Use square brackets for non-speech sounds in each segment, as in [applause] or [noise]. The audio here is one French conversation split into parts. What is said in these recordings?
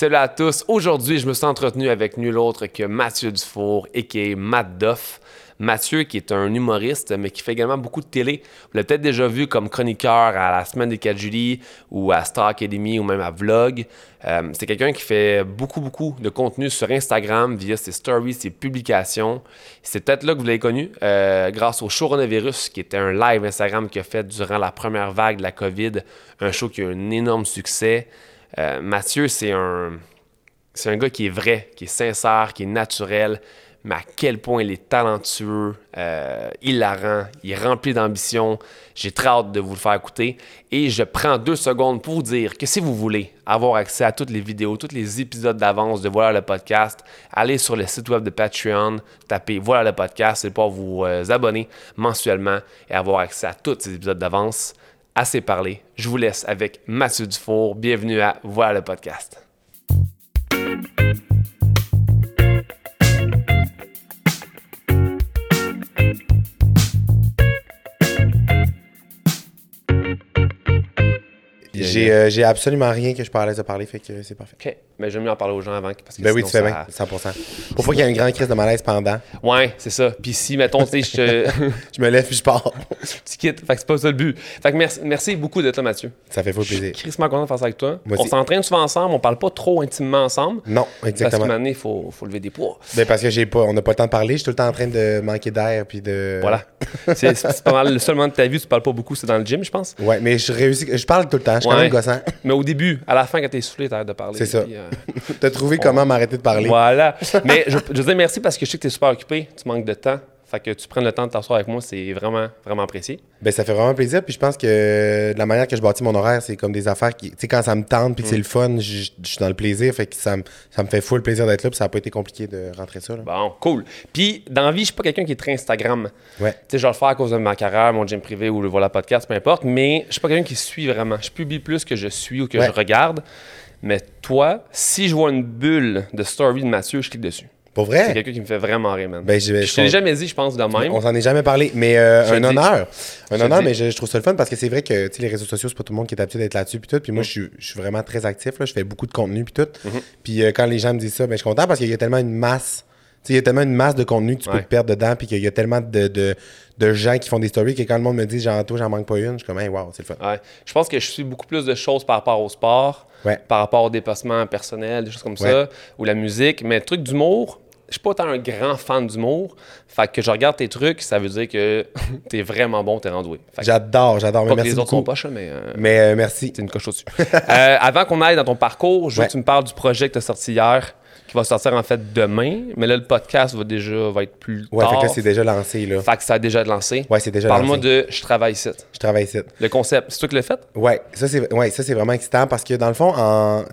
Salut à tous. Aujourd'hui, je me suis entretenu avec nul autre que Mathieu Dufour, a.k.a. Matt Duff. Mathieu, qui est un humoriste, mais qui fait également beaucoup de télé. Vous l'avez peut-être déjà vu comme chroniqueur à la Semaine des 4 juillet ou à Star Academy ou même à Vlog. Euh, c'est quelqu'un qui fait beaucoup, beaucoup de contenu sur Instagram via ses stories, ses publications. C'est peut-être là que vous l'avez connu euh, grâce au Coronavirus, qui était un live Instagram qu'il a fait durant la première vague de la COVID. Un show qui a eu un énorme succès. Euh, Mathieu, c'est un, c'est gars qui est vrai, qui est sincère, qui est naturel mais à quel point il est talentueux, euh, hilarant, il est rempli d'ambition. J'ai très hâte de vous le faire écouter. Et je prends deux secondes pour vous dire que si vous voulez avoir accès à toutes les vidéos, tous les épisodes d'avance de Voilà le podcast, allez sur le site web de Patreon, tapez Voilà le podcast et pour vous euh, abonner mensuellement et avoir accès à tous ces épisodes d'avance. Assez parlé. Je vous laisse avec Mathieu Dufour. Bienvenue à Voilà le podcast. J'ai euh, absolument rien que je parlais de parler, fait que c'est parfait. OK. Mais j'aime mieux en parler aux gens avant. Parce que Ben oui, tu fais bien, 100%. Pour pas qu'il y ait une grande crise de malaise pendant, Ouais, c'est ça. Puis si, mettons, tu sais, je [laughs] je me lève puis je pars. [laughs] tu quittes. Fait que c'est pas ça le but. Fait que merci, merci beaucoup d'être là, Mathieu. Ça fait fou Je suis plaisir. crissement content de faire ça avec toi. Moi on s'entraîne souvent ensemble, on parle pas trop intimement ensemble. Non, Parce exactement. qu'à moment donné, il faut, faut lever des poids. Ben parce que j'ai pas, on n'a pas le temps de parler, je suis tout le temps en train de manquer d'air puis de. Voilà. [laughs] c'est pas mal le seul moment de ta vie où tu parles pas beaucoup, c'est dans le gym, je pense. Ouais, mais je réussis, je parle tout le temps, je suis quand Ouais. même gossant. Mais au début, à la fin, quand t'es soufflé, t'arrêtes de parler. C'est ça. Puis, euh, T'as trouvé comment m'arrêter de parler? Voilà. Mais je, je dire merci parce que je sais que t'es super occupé, tu manques de temps. Fait que tu prennes le temps de t'asseoir avec moi, c'est vraiment, vraiment apprécié. Ben ça fait vraiment plaisir, puis je pense que de la manière que je bâtis mon horaire, c'est comme des affaires qui, tu sais, quand ça me tente puis que c'est Mm. le fun, je je suis dans le plaisir, fait que ça me, ça me fait fou le plaisir d'être là, puis ça a pas été compliqué de rentrer ça. Là. Bon, cool. Puis, dans la vie, je suis pas quelqu'un qui est très Instagram. Ouais. Tu sais, je vais le faire à cause de ma carrière, mon gym privé ou le voilà podcast, peu importe, mais je suis pas quelqu'un qui suit vraiment. Je publie plus que je suis ou que Ouais. je regarde. Mais toi, si je vois une bulle de story de Mathieu, je clique dessus. Pour C'est vrai? quelqu'un qui me fait vraiment rire, man. Ben, je vais- je te l'ai jamais dit, je pense, de même. On s'en est jamais parlé, mais euh, Je un honneur. Je Un te honneur, mais je, je trouve ça le fun parce que c'est vrai que les réseaux sociaux, c'est pas tout le monde qui est habitué d'être là-dessus puis tout. Puis moi, Mm. je, suis, je suis vraiment très actif, là, je fais beaucoup de contenu puis tout. Mm-hmm. Puis euh, quand les gens me disent ça, ben, je suis content parce qu'il y a tellement une masse. Il y a tellement une masse de contenu que tu Ouais. peux te perdre dedans, puis qu'il y a tellement de, de, de gens qui font des stories que quand le monde me dit, genre, toi, j'en manque pas une, je suis comme, hey, wow, c'est le fun. Ouais. Je pense que je suis beaucoup plus de choses par rapport au sport, Ouais. par rapport au dépassement personnel, des choses comme ça, ou la musique. Mais le truc d'humour, je suis pas autant un grand fan d'humour. Fait que je regarde tes trucs, ça veut dire que [laughs] t'es vraiment bon, t'es que J'adore, j'adore. Mais pas que merci les autres beaucoup. sont poches, mais euh, Mais euh, merci. c'est une coche au-dessus. [laughs] Euh, avant qu'on aille dans ton parcours, je veux que tu me parles du projet que tu as sorti hier, qui va sortir en fait demain. Mais là, le podcast va déjà va être plus Ouais, fait tard. que là, c'est déjà lancé, là. Fait que ça a déjà lancé. Ouais, c'est déjà Parle-moi de Je travaille ici. Je travaille ici. Le concept, c'est toi qui l'as fait? Ouais, ça c'est ouais, ça c'est vraiment excitant parce que dans le fond, en,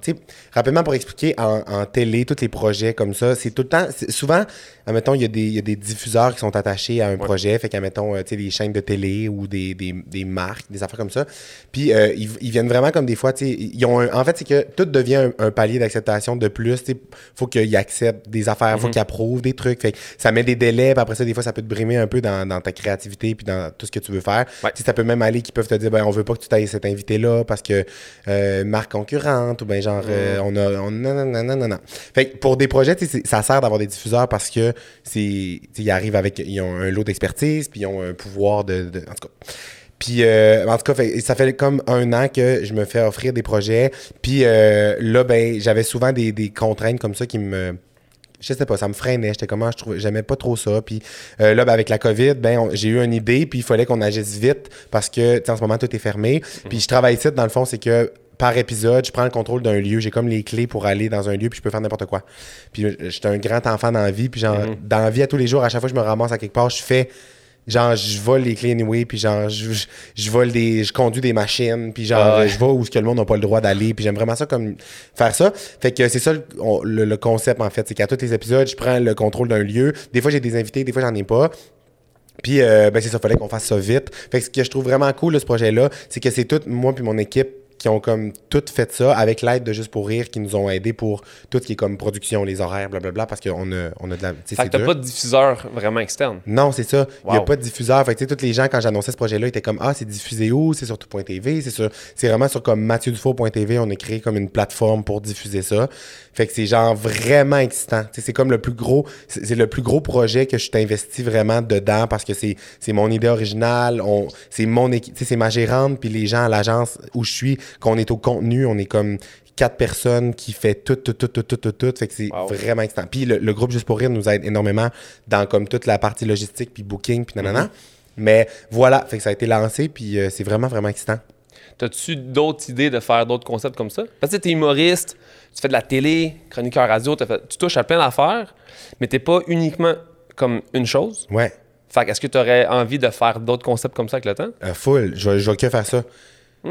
rapidement pour expliquer, en, en télé, tous les projets comme ça, c'est tout le temps, c'est- souvent, admettons, il y, a des- il y a des diffuseurs qui sont attachés à un projet, fait qu'admettons, euh, tu sais, des chaînes de télé ou des, des, des marques, des affaires comme ça. Puis euh, ils, ils viennent vraiment comme des fois, tu sais, ils ont un- en fait, c'est que tout devient un, un palier d'acceptation de plus, tu sais, faut qu'ils acceptent des affaires, faut qu'ils approuvent des trucs, fait que ça met des délais, puis après ça, des fois, ça peut te brimer un peu dans, dans ta créativité puis dans tout ce que tu veux faire. Ouais. Tu sais, ça peut même aller qu'ils peuvent te dire ben on veut pas que tu t'ailles cet invité là parce que euh, marque concurrente ou ben genre euh, on a on non non non non non. Fait que pour des projets ça sert d'avoir des diffuseurs parce que c'est ils arrivent avec ils ont un lot d'expertise puis ils ont un pouvoir de, de- en tout cas puis, euh, en tout cas, fait- ça fait comme un an que je me fais offrir des projets. Puis euh, là, ben, j'avais souvent des, des contraintes comme ça qui me, je sais pas, ça me freinait. J'étais comment, je trouvais, j'aimais pas trop ça. Puis euh, là, ben, avec la COVID, ben, j'ai eu une idée, puis il fallait qu'on agisse vite parce que, en ce moment, tout est fermé. Puis je travaille ici, dans le fond, c'est que par épisode, je prends le contrôle d'un lieu. J'ai comme les clés pour aller dans un lieu, puis je peux faire n'importe quoi. Puis euh, j'étais un grand enfant dans la vie, puis genre, dans la vie, à tous les jours, à chaque fois que je me ramasse à quelque part, je fais genre je vole les clés anyway puis genre je, je, je vole des je conduis des machines puis genre Ah ouais. je vais où ce que le monde n'a pas le droit d'aller puis j'aime vraiment ça comme faire ça fait que c'est ça le, on- le- le concept en fait c'est qu'à tous les épisodes je prends le contrôle d'un lieu des fois j'ai des invités des fois j'en ai pas puis euh, ben c'est ça fallait qu'on fasse ça vite fait que ce que je trouve vraiment cool de ce projet là c'est que c'est tout moi puis mon équipe qui ont comme tout fait ça avec l'aide de Juste pour Rire qui nous ont aidés pour tout ce qui est comme production, les horaires, blablabla, parce qu'on a, on a de la. Fait que t'as pas de diffuseur vraiment externe. Non, c'est ça. Il n'y a pas de diffuseur. Fait que, tu sais, tous les gens, quand j'annonçais ce projet-là, étaient comme Ah, c'est diffusé où? C'est sur tout.tv. C'est sur... c'est vraiment sur comme MathieuDufour.tv. On a créé comme une plateforme pour diffuser ça. Fait que c'est genre vraiment excitant. Tu sais, c'est comme le plus gros. C'est le plus gros projet que je suis investi vraiment dedans parce que c'est c'est mon idée originale. On... C'est mon équipe. Tu sais, c'est ma gérante, puis les gens à l'agence où je suis, qu'on est au contenu, on est comme quatre personnes qui fait tout, tout, tout, tout, tout, tout, tout. Fait que c'est Wow. vraiment excitant. Puis le, le groupe Juste pour Rire nous aide énormément dans comme toute la partie logistique, puis booking, puis nanana. Mm-hmm. Mais voilà, fait que ça a été lancé, puis euh, c'est vraiment, vraiment excitant. T'as-tu d'autres idées de faire d'autres concepts comme ça? Parce que t'es humoriste, tu fais de la télé, chroniqueur radio, fait- tu touches à plein d'affaires, mais t'es pas uniquement comme une chose. Ouais, Fait que est-ce que tu aurais envie de faire d'autres concepts comme ça avec le temps? euh, full. Je vais que faire ça.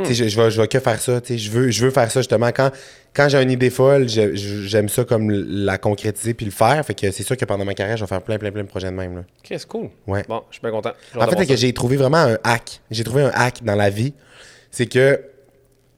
Sais, je, je vais, je vais que faire ça. Je veux, je veux faire ça justement. Quand, quand j'ai une idée folle, j'aime ça comme la concrétiser puis le faire. Fait que c'est sûr que pendant ma carrière, je vais faire plein, plein, plein de projets de même. là. Ok, c'est cool. Ouais. Bon, je suis bien content. En fait, c'est que j'ai trouvé vraiment un hack. J'ai trouvé un hack dans la vie. C'est que,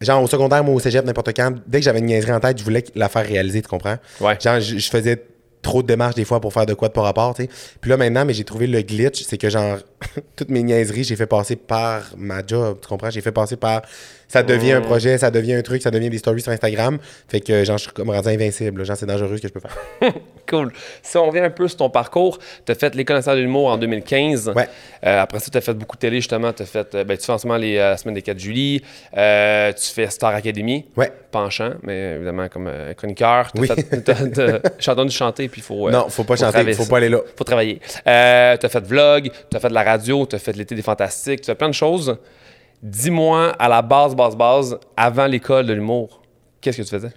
genre, au secondaire, moi, au cégep, n'importe quand, dès que j'avais une niaiserie en tête, je voulais la faire réaliser, tu comprends? Ouais. Genre, je, je faisais trop de démarches des fois pour faire de quoi de par rapport, tu sais. Puis là, maintenant, mais j'ai trouvé le glitch, c'est que, genre, [laughs] toutes mes niaiseries, j'ai fait passer par ma job, tu comprends? J'ai fait passer par. Ça devient un projet, ça devient un truc, ça devient des stories sur Instagram. Fait que, genre, je suis comme rendu invincible. Genre, c'est dangereux ce que je peux faire. [laughs] Cool. Si on revient un peu sur ton parcours, tu as fait Les connaisseurs de l'humour en 2015. Ouais. Euh, après ça, tu as fait beaucoup de télé, justement. Tu fait, euh, ben, tu fais en ce moment les euh, semaines des 4 juillet. Euh, tu fais Star Academy. Ouais. Penchant, mais évidemment comme euh, chroniqueur. T'as Oui. fait- [laughs] J'ai entendu chanter, puis il faut. non, faut pas chanter, travailler faut ça. pas aller là. faut travailler. Euh, tu as fait vlog, tu as fait de la radio, tu as fait l'été des fantastiques, tu as plein de choses. Dis-moi, à la base, base, base, avant l'école de l'humour, qu'est-ce que tu faisais?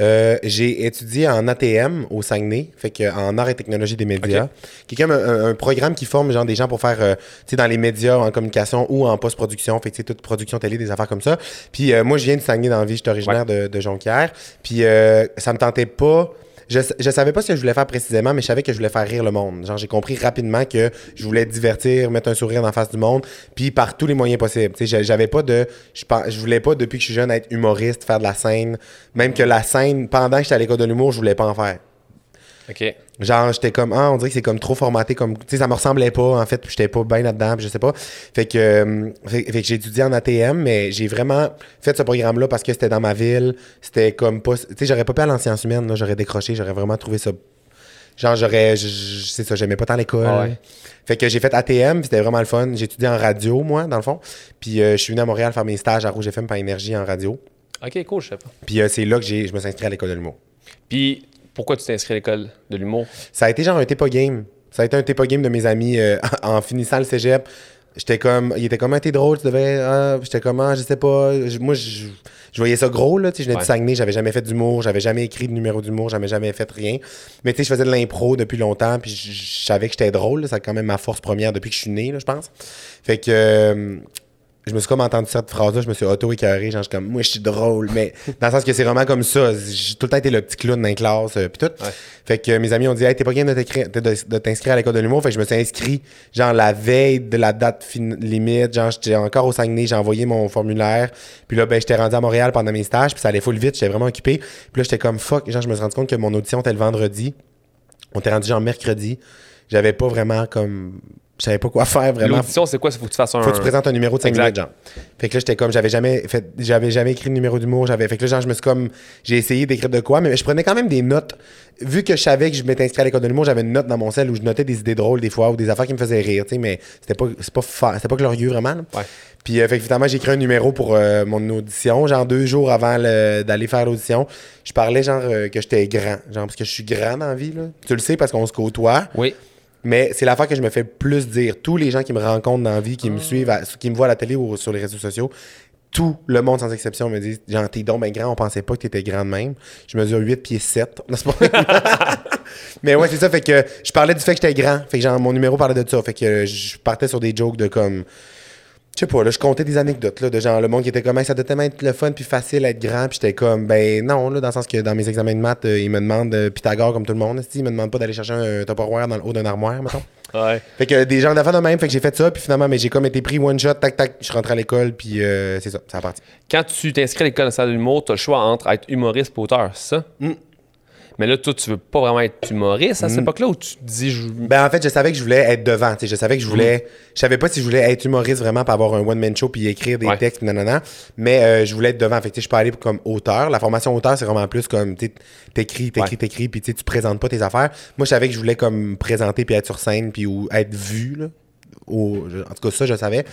Euh, j'ai étudié en ATM au Saguenay, fait que en art et technologie des médias, qui est comme un, un programme qui forme genre des gens pour faire, euh, tu sais, dans les médias, en communication ou en post-production, fait que toute production télé, des affaires comme ça. Puis euh, moi, je viens de Saguenay dans la vie, je suis originaire de, de Jonquière, puis euh, ça me tentait pas. Je, je savais pas ce que je voulais faire précisément, mais je savais que je voulais faire rire le monde. Genre, j'ai compris rapidement que je voulais divertir, mettre un sourire en face du monde, puis par tous les moyens possibles. Tu j'avais pas de. Je, je voulais pas, depuis que je suis jeune, être humoriste, faire de la scène. Même que la scène, pendant que j'étais à l'école de l'humour, je voulais pas en faire. OK. Genre, j'étais comme, ah, on dirait que c'est comme trop formaté, comme, tu sais, ça me ressemblait pas, en fait, puis j'étais pas bien là-dedans, puis je sais pas. Fait que, euh, fait, fait que j'ai étudié en ATM, mais j'ai vraiment fait ce programme-là parce que c'était dans ma ville, c'était comme pas, tu sais, j'aurais pas pu aller en sciences humaines, là, j'aurais décroché, j'aurais vraiment trouvé ça, genre, j'aurais, c'est ça, j'aimais pas tant l'école. Ah ouais. Fait que j'ai fait ATM, puis c'était vraiment le fun. J'ai étudié en radio, moi, dans le fond. Puis euh, je suis venu à Montréal faire mes stages à Rouge FM par Énergie en radio. OK, cool, je sais pas. Puis euh, c'est là que j'ai, je me suis inscrit à l'école de l'humour. Puis, pourquoi tu t'es inscrit à l'école de l'humour? Ça a été genre un TEPA game. Ça a été un TEPA game de mes amis euh, [laughs] en finissant le cégep. J'étais comme, il était comme, ah, t'es drôle, tu devais, ah, j'étais comme, ah, je sais pas. Moi, je, je voyais ça gros, là, tu sais, je venais Ouais. du Saguenay, j'avais jamais fait d'humour, j'avais jamais écrit de numéro d'humour, j'avais jamais fait rien. Mais tu sais, je faisais de l'impro depuis longtemps, puis je, je savais que j'étais drôle, là, c'est quand même ma force première depuis que je suis né, là, je pense. Fait que, euh, je me suis comme entendu cette phrase-là, je me suis auto-écœuré, genre, je suis comme, moi, je suis drôle, mais dans le sens que c'est vraiment comme ça. J'ai tout le temps été le petit clown dans les classes, euh, puis tout. Ouais. Fait que euh, mes amis ont dit, hey, t'es pas game de t'inscrire à l'école de l'humour. Fait que je me suis inscrit, genre, la veille de la date limite. Genre, j'étais encore au Saguenay, j'ai envoyé mon formulaire. Puis là, ben, j'étais rendu à Montréal pendant mes stages, puis ça allait full vite, j'étais vraiment occupé. Puis là, j'étais comme, fuck, genre, je me suis rendu compte que mon audition était le vendredi. On était rendu genre mercredi. J'avais pas vraiment comme. Je savais pas quoi [laughs] faire vraiment. L'audition, c'est quoi? Il faut que tu fasses un. Faut que tu présentes un numéro de 5 Exact. minutes, genre. Fait que là, j'étais comme, j'avais jamais fait, j'avais jamais écrit de numéro d'humour, j'avais, fait que là, genre, je me suis comme, j'ai essayé d'écrire de quoi, mais je prenais quand même des notes. Vu que je savais que je m'étais inscrit à l'école de l'humour, j'avais une note dans mon sel où je notais des idées drôles des fois ou des affaires qui me faisaient rire, tu sais, mais c'était pas, c'est pas, fa- c'était pas glorieux vraiment. Ouais. Puis, euh, fait que finalement, j'ai écrit un numéro pour euh, mon audition, genre deux jours avant le- d'aller faire l'audition. Je parlais, genre, euh, que j'étais grand, genre, parce que je suis grand dans la vie, là. Tu le sais parce qu'on se côtoie. Oui. Mais c'est l'affaire que je me fais le plus dire. Tous les gens qui me rencontrent dans la vie, qui me suivent, à- qui me voient à la télé ou sur les réseaux sociaux, tout le monde sans exception me dit Genre, t'es donc ben grand, on pensait pas que t'étais grand de même. Je mesure 8 pieds 7. Non, c'est pas vrai. [laughs] Mais ouais, c'est ça. Fait que je parlais du fait que j'étais grand. Fait que genre, mon numéro parlait de ça. Fait que je partais sur des jokes de comme. Je sais pas, là, je comptais des anecdotes, là, de genre, le monde qui était comme, Hey, ça doit tellement être le fun puis facile à être grand, puis j'étais comme, ben non, là, dans le sens que dans mes examens de maths, euh, ils me demandent euh, Pythagore comme tout le monde, ils me demandent pas d'aller chercher un Tupperware dans le haut d'un armoire, mettons. [laughs] Ouais. Fait que des gens d'affaires de même, fait que j'ai fait ça, puis finalement, mais j'ai comme été pris one shot, tac, tac, je suis rentré à l'école, puis euh, c'est ça, ça a parti. Quand tu t'inscris à l'école de l'humour, tu as le choix entre être humoriste et auteur, c'est ça? Mm. Mais là, toi, tu veux pas vraiment être humoriste à cette époque-là ou tu te dis. Je... Ben en fait, je savais que je voulais être devant, tu sais, je savais que je voulais, je savais pas si je voulais être humoriste vraiment pour avoir un one man show puis écrire des Ouais. textes nanana, mais euh, je voulais être devant, fait que tu sais, je peux aller comme auteur. La formation auteur, c'est vraiment plus comme t'écris, t'écris, Ouais. t'écris puis tu présentes pas tes affaires. Moi, je savais que je voulais comme présenter puis être sur scène puis ou être vu là. Au- en tout cas, ça je savais.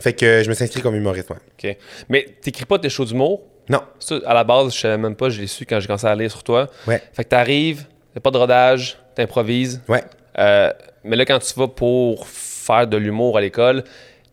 Fait que je me suis inscrit comme humoriste, ouais. OK. Mais t'écris pas tes shows d'humour? Non. Ça, à la base, je savais même pas, je l'ai su quand j'ai commencé à lire sur toi. Ouais. Fait que t'arrives, t'as pas de rodage, t'improvises. Ouais. Euh, mais là, quand tu vas pour faire de l'humour à l'école,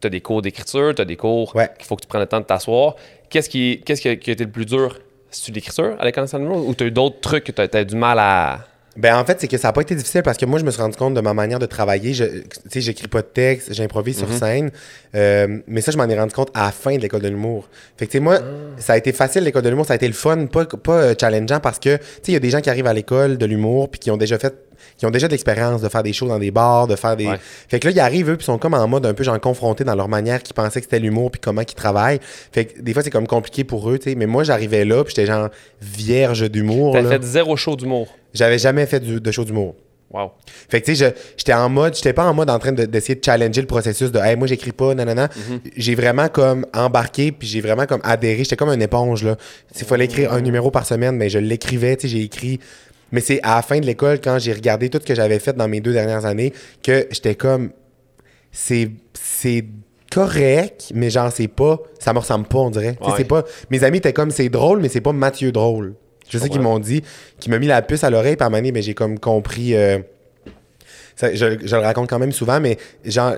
tu as des cours d'écriture, tu as des cours Ouais. qu'il faut que tu prennes le temps de t'asseoir. Qu'est-ce qui, qu'est-ce qui, a, qui a été le plus dur? C'est-tu l'écriture à l'école de l'humour ou tu as eu d'autres trucs que tu as, du mal à. Ben en fait, c'est que ça n'a pas été difficile parce que moi, je me suis rendu compte de ma manière de travailler. Je, tu sais, j'écris pas de texte, j'improvise sur scène. Euh, mais ça, je m'en ai rendu compte à la fin de l'école de l'humour. Fait que, tu sais, moi, ça a été facile, l'école de l'humour. Ça a été le fun, pas, pas euh, challengeant parce que, tu sais, il y a des gens qui arrivent à l'école de l'humour puis qui ont déjà fait qui ont déjà de l'expérience de faire des shows dans des bars, de faire des... Ouais. Fait que là, ils arrivent, eux, puis sont comme en mode un peu, genre, confrontés dans leur manière qu'ils pensaient que c'était l'humour, puis comment qu'ils travaillent. Fait que des fois, c'est comme compliqué pour eux, tu sais. Mais moi, j'arrivais là, puis j'étais genre vierge d'humour. Là. fait zéro show d'humour. J'avais jamais fait du- de show d'humour. Wow. Fait que tu sais, j'étais en mode, j'étais pas en mode en train de- d'essayer de, challenger le processus de, hey, moi j'écris pas, nanana. J'ai vraiment comme embarqué, puis j'ai vraiment comme adhéré. J'étais comme une éponge, là. S'il fallait écrire un numéro par semaine, mais je l'écrivais, tu sais, j'ai écrit. Mais c'est à la fin de l'école, quand j'ai regardé tout ce que j'avais fait dans mes deux dernières années, que j'étais comme, c'est, c'est correct, mais genre, c'est pas, ça me ressemble pas, on dirait. Tu sais, Ouais. c'est pas, mes amis étaient comme, c'est drôle, mais c'est pas Mathieu drôle. Je sais qu'ils m'ont dit, qui m'a mis la puce à l'oreille par année, mais j'ai comme compris. euh, ça, je, je le raconte quand même souvent, mais genre,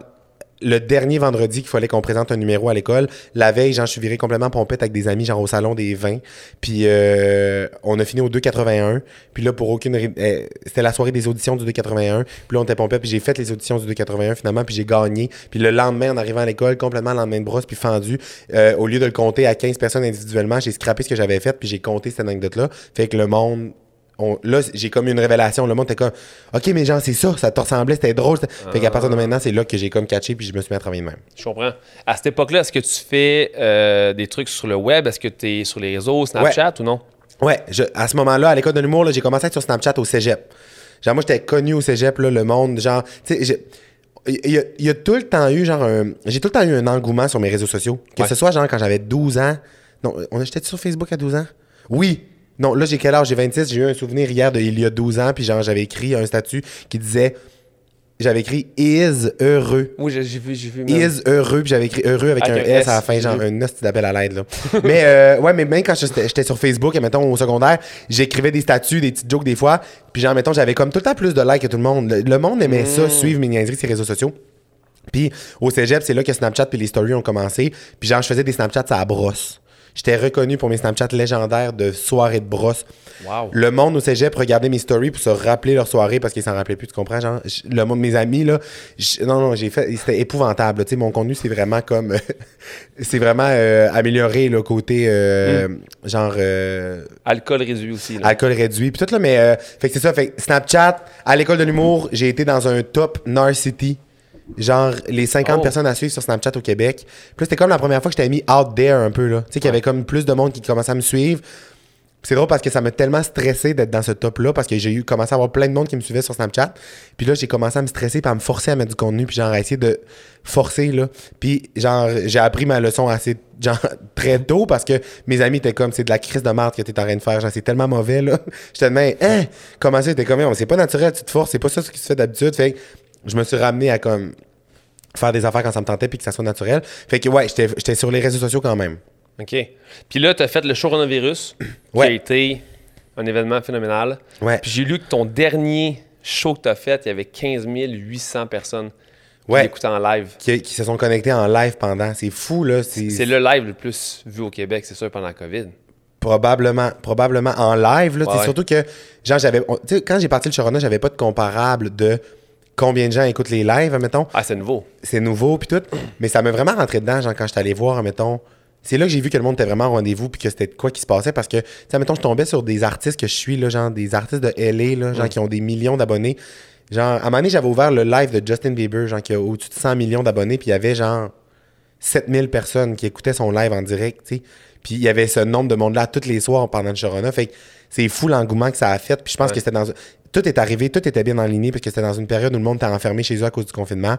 le dernier vendredi qu'il fallait qu'on présente un numéro à l'école, la veille, genre, je suis viré complètement pompette avec des amis, genre au salon des vins. Puis euh, on a fini au 2,81. Puis là, pour aucune. euh, C'était la soirée des auditions du 2,81. Puis là, on était pompette, puis j'ai fait les auditions du 2,81 finalement, puis j'ai gagné. Puis le lendemain, en arrivant à l'école, complètement le lendemain de brosse, puis fendu, euh, au lieu de le compter à 15 personnes individuellement, j'ai scrappé ce que j'avais fait, puis j'ai compté cette anecdote-là. Fait que le monde on- là, j'ai comme une révélation. Le monde était comme, OK, mais genre, c'est ça, ça te ressemblait, c'était drôle. Fait qu'à partir de maintenant, c'est là que j'ai comme catché, puis je me suis mis à travailler de même. Je comprends. À cette époque-là, est-ce que tu fais euh, des trucs sur le web? Est-ce que tu es sur les réseaux, Snapchat ou non? Ouais, je- à ce moment-là, à l'école de l'humour, j'ai commencé à être sur Snapchat au cégep. Genre, moi, j'étais connu au cégep, là, le monde, genre, tu sais, j'ai- il y, a- il y a tout le temps eu, genre, un- j'ai tout le temps eu un engouement sur mes réseaux sociaux. Que Ouais. ce soit, genre, quand j'avais 12 ans. Non, on j'étais sur Facebook à 12 ans? Oui. Non, là, j'ai quel âge? J'ai 26. J'ai eu un souvenir hier de il y a 12 ans, puis genre, j'avais écrit un statut qui disait, j'avais écrit is heureux. Oui, j'ai vu, j'ai vu. Is heureux, puis j'avais écrit heureux avec, Avec un, S, à la fin, genre un hostie d'appel à l'aide, là. [laughs] mais, euh, ouais, mais même quand j'étais sur Facebook, et mettons, au secondaire, j'écrivais des statuts, des petites jokes des fois, puis genre, mettons, j'avais comme tout le temps plus de likes que tout le monde. Le, le monde aimait Mm. ça, suivre mes niaiseries sur les réseaux sociaux. Puis au cégep, c'est là que Snapchat puis les stories ont commencé. Puis genre, je faisais des Snapchats à la brosse. J'étais reconnu pour mes Snapchats légendaires de soirées de brosse. Wow. Le monde au cégep regardait mes stories pour se rappeler leur soirée parce qu'ils s'en rappelaient plus, tu comprends? Genre, le monde, mes amis, là, non, non, j'ai fait, c'était épouvantable. Tu sais, mon contenu, c'est vraiment comme, [laughs] c'est vraiment euh, amélioré, le côté, euh, genre, euh, Alcool réduit aussi. là. alcool réduit, puis tout, là, mais, euh, fait que c'est ça, fait que Snapchat, à l'école de l'humour, j'ai été dans un top Narcity. Genre, les 50 Oh. personnes à suivre sur Snapchat au Québec. Puis là, c'était comme la première fois que j'étais mis out there un peu, là. Tu sais, qu'il y avait comme plus de monde qui commençait à me suivre. C'est drôle parce que ça m'a tellement stressé d'être dans ce top-là parce que j'ai eu commencé à avoir plein de monde qui me suivait sur Snapchat. Puis là, j'ai commencé à me stresser puis à me forcer à mettre du contenu puis genre à essayer de forcer là. Puis genre j'ai appris ma leçon assez [laughs] genre très tôt parce que mes amis étaient comme c'est de la crise de marde que t'es en train de faire. Genre c'est tellement mauvais là. [laughs] J'étais même hein? Comment ça t'es comme c'est pas naturel tu te forces c'est pas ça ce qui se fait d'habitude. Fait je me suis ramené à comme faire des affaires quand ça me tentait puis que ça soit naturel. Fait que ouais j'étais sur les réseaux sociaux quand même. OK. Puis là, tu as fait le coronavirus, [clears throat] qui a été un événement phénoménal. Ouais. Puis j'ai lu que ton dernier show que tu as fait, il y avait 15 800 personnes qui Ouais. l'écoutaient en live. Qui, qui se sont connectés en live pendant. C'est fou là. C'est le live le plus vu au Québec, c'est sûr, pendant la COVID. Probablement, probablement en live. Là, Ouais, C'est ouais. Surtout que, genre, j'avais. on- tu sais, Quand j'ai parti le Corona, j'avais pas de comparable de combien de gens écoutent les lives, mettons. Ah, c'est nouveau. C'est nouveau, puis tout. Mais ça m'a vraiment rentré dedans, genre, quand j'étais allé voir, mettons. C'est là que j'ai vu que le monde était vraiment au rendez-vous, puis que c'était quoi qui se passait, parce que, tu sais, mettons, je tombais sur des artistes que je suis, là, genre, des artistes de LA, là, genre, qui ont des millions d'abonnés. Genre, à un moment donné, j'avais ouvert le live de Justin Bieber, genre, qui a au-dessus de 100 millions d'abonnés, puis il y avait, genre, 7000 personnes qui écoutaient son live en direct, tu sais. Puis il y avait ce nombre de monde-là tous les soirs pendant le Sharona. Fait que c'est fou l'engouement que ça a fait. Puis je pense Ouais. que c'était dans. Tout est arrivé, tout était bien enligné parce que c'était dans une période où le monde était enfermé chez eux à cause du confinement.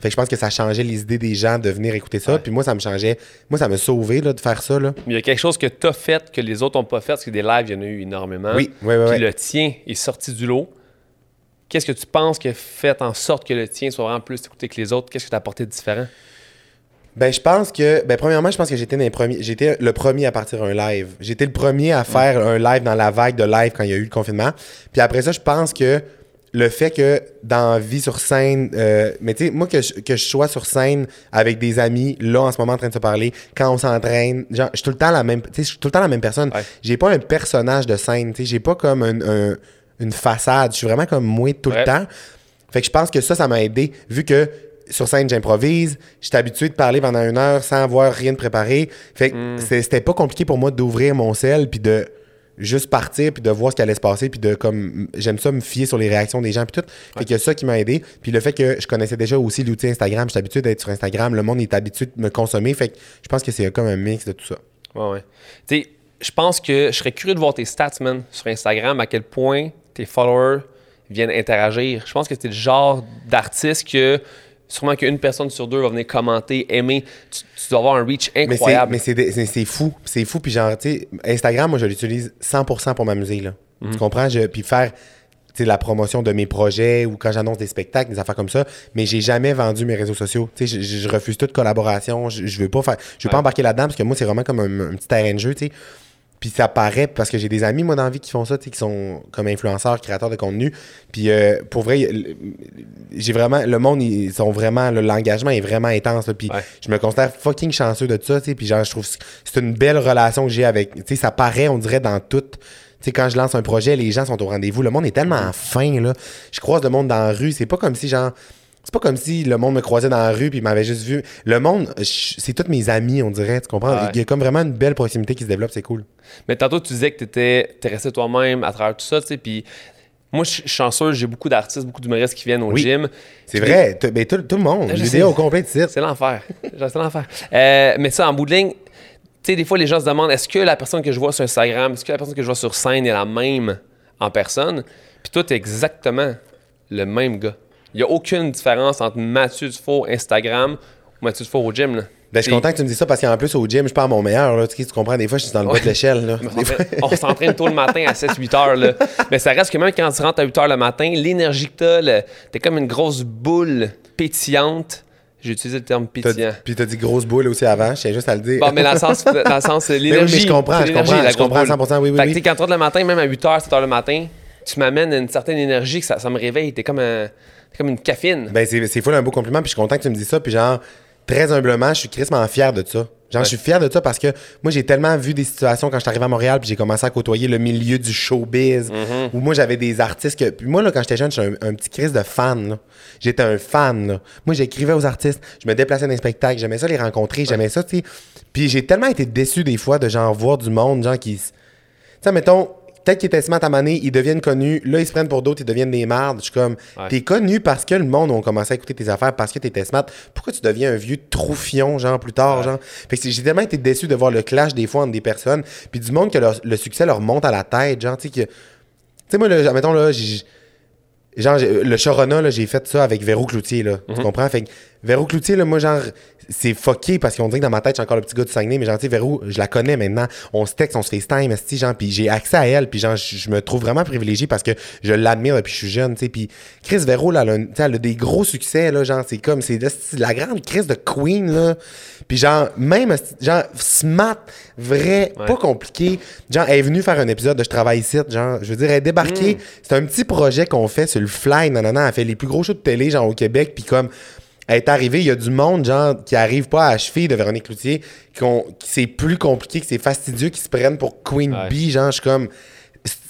Fait que je pense que ça changeait les idées des gens de venir écouter ça. Ouais. Puis moi, ça me changeait. Moi, ça me sauvé là, de faire ça. Là. Il y a quelque chose que tu as fait que les autres n'ont pas fait, parce que des lives, il y en a eu énormément. Oui, oui, oui, Puis oui. le tien est sorti du lot. Qu'est-ce que tu penses qui a fait en sorte que le tien soit vraiment plus écouté que les autres? Qu'est-ce que tu as apporté de différent? Ben, je pense que. Ben, premièrement, je pense que j'étais J'étais le premier à partir un live. J'étais le premier à faire un live dans la vague de live quand il y a eu le confinement. Puis après ça, je pense que le fait que dans vie sur scène, euh, mais tu sais, moi que je, que je sois sur scène avec des amis, là en ce moment en train de se parler, quand on s'entraîne, genre, je suis tout le temps la même, tu sais, je suis tout le temps la même personne. Ouais. J'ai pas un personnage de scène, tu sais, j'ai pas comme un- un- une façade. Je suis vraiment comme moi tout Ouais. le temps. Fait que je pense que ça, ça m'a aidé, vu que sur scène, j'improvise, j'étais habitué de parler pendant une heure sans avoir rien de préparé. Fait que c'est- c'était pas compliqué pour moi d'ouvrir mon sel puis de juste partir puis de voir ce qui allait se passer puis de comme j'aime ça me fier sur les réactions des gens puis tout. Fait a ça qui m'a aidé. Puis le fait que je connaissais déjà aussi l'outil Instagram j'étais habitué d'être sur Instagram le monde est habitué de me consommer. Fait que je pense que c'est comme un mix de tout ça. Ouais, ouais. Tu sais, je pense que je serais curieux de voir tes stats, man, sur Instagram, à quel point tes followers viennent interagir. Je pense que es le genre d'artiste que sûrement qu'une personne sur deux va venir commenter, aimer. Tu, tu dois avoir un reach incroyable. Mais c'est fou. C'est fou. Puis genre, tu sais, Instagram, moi, je l'utilise 100% pour m'amuser, là. Mhm. Tu comprends? Je, puis faire, tu la promotion de mes projets ou quand j'annonce des spectacles, des affaires comme ça. Mais j'ai jamais vendu mes réseaux sociaux. Tu sais, je, je- refuse toute collaboration. Je, je veux pas faire... Je veux pas embarquer là-dedans parce que moi, c'est vraiment comme un, un petit terrain de jeu, tu sais. Puis ça paraît parce que j'ai des amis, moi, dans la vie qui font ça, tu sais, qui sont comme influenceurs, créateurs de contenu. Puis euh, pour vrai, j'ai vraiment. Le monde, ils sont vraiment. le- L'engagement est vraiment intense. là. Puis Ouais. je me considère fucking chanceux de ça, tu sais. Puis genre, je trouve que c'est une belle relation que j'ai avec. Tu sais, ça paraît, on dirait, dans tout. Tu sais, quand je lance un projet, les gens sont au rendez-vous. Le monde est tellement fin, là. Je croise le monde dans la rue. C'est pas comme si, genre. C'est pas comme si le monde me croisait dans la rue puis m'avait juste vu. Le monde, c'est tous mes amis, on dirait. Tu comprends? Ouais. Il y a comme vraiment une belle proximité qui se développe. C'est cool. Mais tantôt, tu disais que tu étais, resté toi-même à travers tout ça, tu sais, puis moi, je suis chanceux, j'ai beaucoup d'artistes, beaucoup d'humoristes qui viennent au Oui. gym. C'est vrai. Ben, tout, tout le monde. Sais. au complet de. C'est l'enfer. [laughs] C'est l'enfer. Euh, mais ça, en bout de ligne, tu sais, des fois, les gens se demandent est-ce que la personne que je vois sur Instagram, est-ce que la personne que je vois sur scène est la même en personne? Puis toi, t'es exactement le même gars. Il n'y a aucune différence entre Mathieu Dufour Instagram ou Mathieu Dufour au gym. Là. Ben, je suis content que tu me dises ça parce qu'en plus, au gym, je suis pas à mon meilleur. Là. Tu, tu comprends, des fois, je suis dans le bas de l'échelle. Là. [laughs] On s'entraîne- tôt le matin à 7-8 heures. Là. Mais ça reste que même quand tu rentres à 8 heures le matin, l'énergie que t'as, le- t'es comme une grosse boule pétillante. J'ai utilisé le terme pétillant. Puis t'as dit grosse boule aussi avant, je tiens juste à le dire. Bon, mais dans le sens, dans le sens l'énergie. mais je comprends, je comprends, je comprends boule. 100%, oui, oui, Fait oui. tu quand tu rentres le matin, même à 8h, 7h le matin, tu m'amènes une certaine énergie que ça, ça me réveille. T'es comme, un- t'es comme une caféine. Ben, c'est, c'est full un beau compliment, puis je suis content que tu me dises ça, puis genre, très humblement, je suis crissement fier de ça. Genre, je suis fier de ça parce que moi, j'ai tellement vu des situations quand je suis arrivé à Montréal, puis j'ai commencé à côtoyer le milieu du showbiz, Mm-hmm. où moi, j'avais des artistes que. Puis moi, là, quand j'étais jeune, j'étais un, un petit crise de fan, là. J'étais un fan, là. Moi, j'écrivais aux artistes, je me déplaçais dans les spectacles, j'aimais ça les rencontrer, j'aimais ça, tu sais. Puis j'ai tellement été déçu des fois de genre voir du monde, genre qui. Tu sais, mettons, peut-être qu'ils étaient smart à maner, ils deviennent connus, là, ils se prennent pour d'autres, ils deviennent des mardes. Je suis comme, Ouais. t'es connu parce que le monde a commencé à écouter tes affaires, parce que t'étais smart. Pourquoi tu deviens un vieux troufion, genre, plus tard, genre? Fait que j'ai tellement été déçu de voir le clash des fois entre des personnes, puis du monde que leur- le succès leur monte à la tête, genre, tu sais, que. Tu sais, moi, là, mettons, là, j'ai. Genre, j'ai- le Chorona, là, j'ai fait ça avec Véro Cloutier, là. Tu comprends? Fait que Véro Cloutier, là, moi, genre, c'est fucké parce qu'on dirait que dans ma tête, suis encore le petit gars du Saguenay, mais genre, tu sais, Véro, je la connais maintenant. On se texte, on se FaceTime, esti, genre, puis j'ai accès à elle, puis genre, je me trouve vraiment privilégié parce que je l'admire depuis que je suis jeune, tu sais. Puis Chris Véro, là, elle a, elle a des gros succès, là, genre, c'est comme, c'est la grande Chris de Queen, là. Puis genre, même, genre, smart, vrai, Ouais. pas compliqué. Genre, elle est venue faire un épisode de Je travaille ici, genre, je veux dire, elle est débarquée. C'est un petit projet qu'on fait sur le fly, nanana. Elle fait les plus gros shows de télé, genre, au Québec, puis comme. Elle est arrivée, il y a du monde, genre, qui arrive pas à achever de Véronique Cloutier, qui, c'est plus compliqué, que c'est fastidieux, qui se prennent pour Queen Ouais. Bee, genre, je suis comme.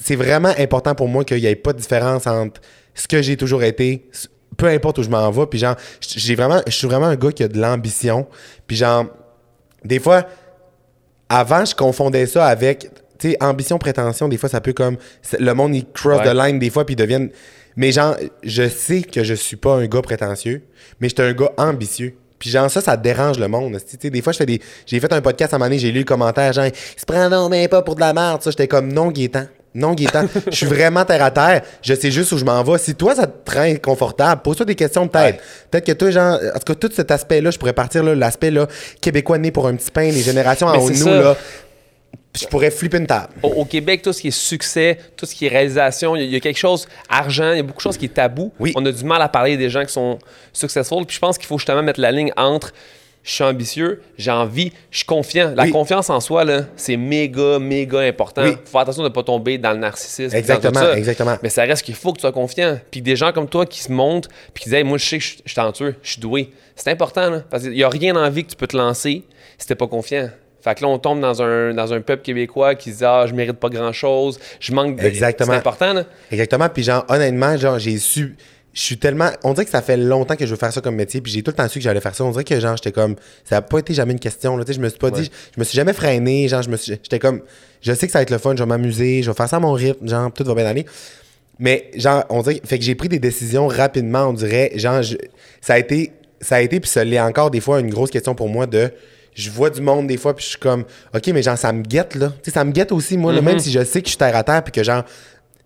C'est vraiment important pour moi qu'il n'y ait pas de différence entre ce que j'ai toujours été, peu importe où je m'en vais, puis genre, j'ai vraiment, je suis vraiment un gars qui a de l'ambition, puis genre, des fois, avant, je confondais ça avec, tu sais, ambition, prétention, des fois, ça peut comme, le monde, il cross Ouais. the line, des fois, puis ils deviennent, mais genre, je sais que je suis pas un gars prétentieux, mais je suis un gars ambitieux. Puis genre, ça, ça dérange le monde. Tu sais, des fois, je fais des. J'ai fait un podcast à un moment donné, j'ai lu le commentaire, genre, il se prend non, mais pas pour de la merde. Ça, j'étais comme, non, Gaétan. Non, Gaétan. [laughs] Je suis vraiment terre à terre. Je sais juste où je m'en vais. Si toi, ça te rend inconfortable, pose-toi des questions peut-être. Ouais. Peut-être que toi, genre, en tout cas, tout cet aspect-là, je pourrais partir, là, l'aspect, là, québécois né pour un petit pain, les générations en haut nous, ça. là. Je pourrais flipper une table. Au, au Québec, tout ce qui est succès, tout ce qui est réalisation, il y, a- il y a quelque chose, argent, il y a beaucoup de choses qui est tabou. Oui. On a du mal à parler des gens qui sont successful. Puis je pense qu'il faut justement mettre la ligne entre je suis ambitieux, j'ai envie, je suis confiant. La Oui. confiance en soi, là, c'est méga, méga important. Oui. Faut faire attention de ne pas tomber dans le narcissisme. Exactement, ça. exactement. Mais ça reste qu'il faut que tu sois confiant. Puis des gens comme toi qui se montrent, puis qui disent Hey, Moi, je sais que je suis talentueux, je suis doué. C'est important, là, parce qu'il n'y a rien la vie que tu peux te lancer si t'es pas confiant. Fait que là, on tombe dans un, dans un peuple québécois qui se dit Ah, je mérite pas grand-chose, je manque de. Exactement. C'est important, là. Exactement. Puis genre, honnêtement, genre, j'ai su. Je suis tellement. On dirait que ça fait longtemps que je veux faire ça comme métier. Puis j'ai tout le temps su que j'allais faire ça. On dirait que genre, j'étais comme. Ça n'a pas été jamais une question. Là, tu sais, je me suis pas dit. Je me suis jamais freiné. Genre, je me suis. J'étais comme. Je sais que ça va être le fun. Je vais m'amuser. Je vais faire ça à mon rythme. Genre, tout va bien aller. Mais genre, on dirait. Fait que j'ai pris des décisions rapidement. On dirait. Genre, je- ça a été. Ça a été. Puis ça l'est encore des fois une grosse question pour moi de. Je vois du monde des fois, puis je suis comme, OK, mais genre, ça me guette, là. Tu sais, ça me guette aussi, moi, là, même si je sais que je suis terre à terre, puis que genre,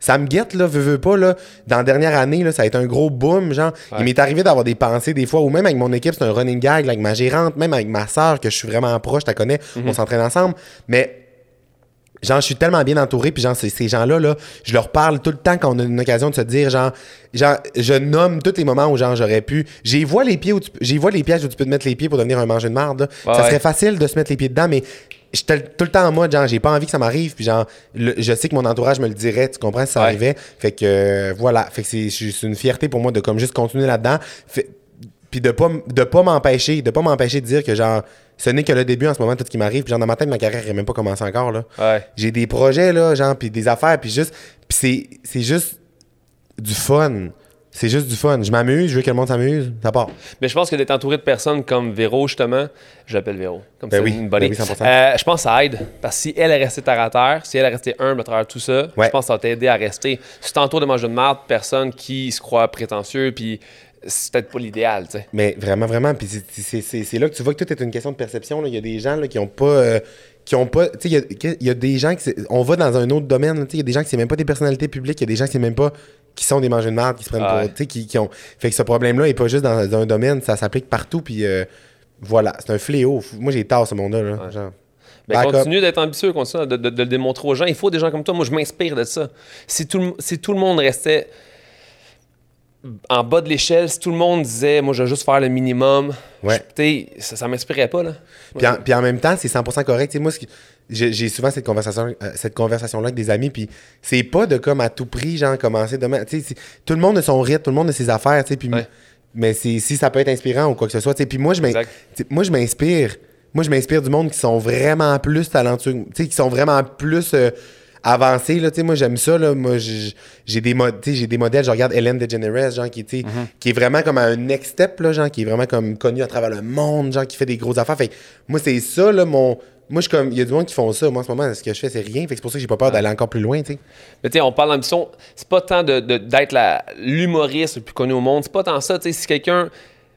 ça me guette, là, veux, veux pas, là. Dans la dernière année, là, ça a été un gros boom, genre. Il m'est arrivé d'avoir des pensées des fois, ou même avec mon équipe, c'est un running gag, là, avec ma gérante, même avec ma soeur, que je suis vraiment proche, la connais, on s'entraîne ensemble. Mais Genre, je suis tellement bien entouré, puis genre, ces, ces gens-là, là, je leur parle tout le temps quand on a une occasion de se dire, genre, genre je nomme tous les moments où, genre, j'aurais pu. J'y vois les pieds où tu, j'y vois les pièges où tu peux te mettre les pieds pour devenir un manger de marde. Ouais, ça ouais. serait facile de se mettre les pieds dedans, mais j'étais tout le temps en mode, genre, j'ai pas envie que ça m'arrive, puis genre, le- je sais que mon entourage me le dirait, tu comprends, si ça Ouais. arrivait. Fait que, euh, voilà. Fait que c'est, c'est une fierté pour moi de, comme, juste continuer là-dedans. Fait- puis de pas de pas m'empêcher de pas m'empêcher de dire que genre ce n'est que le début en ce moment tout ce qui m'arrive puis genre dans ma tête ma carrière n'est même pas commencé encore là Ouais. j'ai des projets là genre puis des affaires puis juste puis c'est c'est juste du fun c'est juste du fun je m'amuse je veux que le monde s'amuse ça part Mais je pense que d'être entouré de personnes comme Véro, justement, je l'appelle Véro, comme Ben c'est oui, une bonne ben oui, 100%. Euh, je pense que ça aide. Parce que si elle est restée terre à terre, si elle est restée humble à travers tout ça, Ouais. je pense que ça va t'aider à rester. Si tu t'entoures de manger de marde, personnes qui se croient prétentieux, puis c'est peut-être pas l'idéal, tu sais. mais vraiment vraiment puis c'est- là que tu vois que tout est une question de perception là. il y a des gens là qui ont pas euh, qui ont pas tu sais il y y, a des gens qui on va dans un autre domaine là, tu sais il y a des gens qui c'est même pas des personnalités publiques il y a des gens qui c'est même pas qui sont des mangeurs de marde qui se prennent Ah pour tu sais qui, qui ont fait que ce problème là est pas juste dans, dans un domaine ça s'applique partout puis euh, voilà c'est un fléau moi j'ai tard ce monde là, là genre Ben, continue d'être ambitieux, continue de, de- de le démontrer aux gens. Il faut des gens comme toi. Moi, je m'inspire de ça. Si tout, le- si tout le monde restait en bas de l'échelle, si tout le monde disait, moi, je vais juste faire le minimum, Ouais. je- ça, ça m'inspirait pas, là. Puis en, puis en même temps, c'est 100% correct. Tu sais, moi, j'ai souvent cette conversation, euh, cette conversation-là avec des amis, puis c'est pas de comme à tout prix, genre, commencer demain. Tu sais, c'est- tout le monde a son rythme, tout le monde a ses affaires, tu sais, puis Ouais. mais si ça peut être inspirant ou quoi que ce soit. tu sais. Puis moi, je moi, je m'inspire. Moi, je m'inspire du monde qui sont vraiment plus talentueux, tu sais, qui sont vraiment plus euh, avancés. Là, tu sais, moi, j'aime ça. Là. Moi, j'ai des, mod- des modèles. Je regarde Hélène DeGeneres, genre, qui, sais, qui est vraiment comme à un next step, là, genre, qui est vraiment comme connu à travers le monde, genre, qui fait des grosses affaires. Fait moi, c'est ça, là, mon. Moi, je suis comme. Il y a du monde qui font ça. Moi, en ce moment, ce que je fais, c'est rien. Fait que c'est pour ça que j'ai pas peur d'aller encore plus loin, tu sais. Mais tu sais, on parle d'ambition, c'est pas tant de- de- d'être la- l'humoriste le plus connu au monde, c'est pas tant ça. Tu sais, si quelqu'un.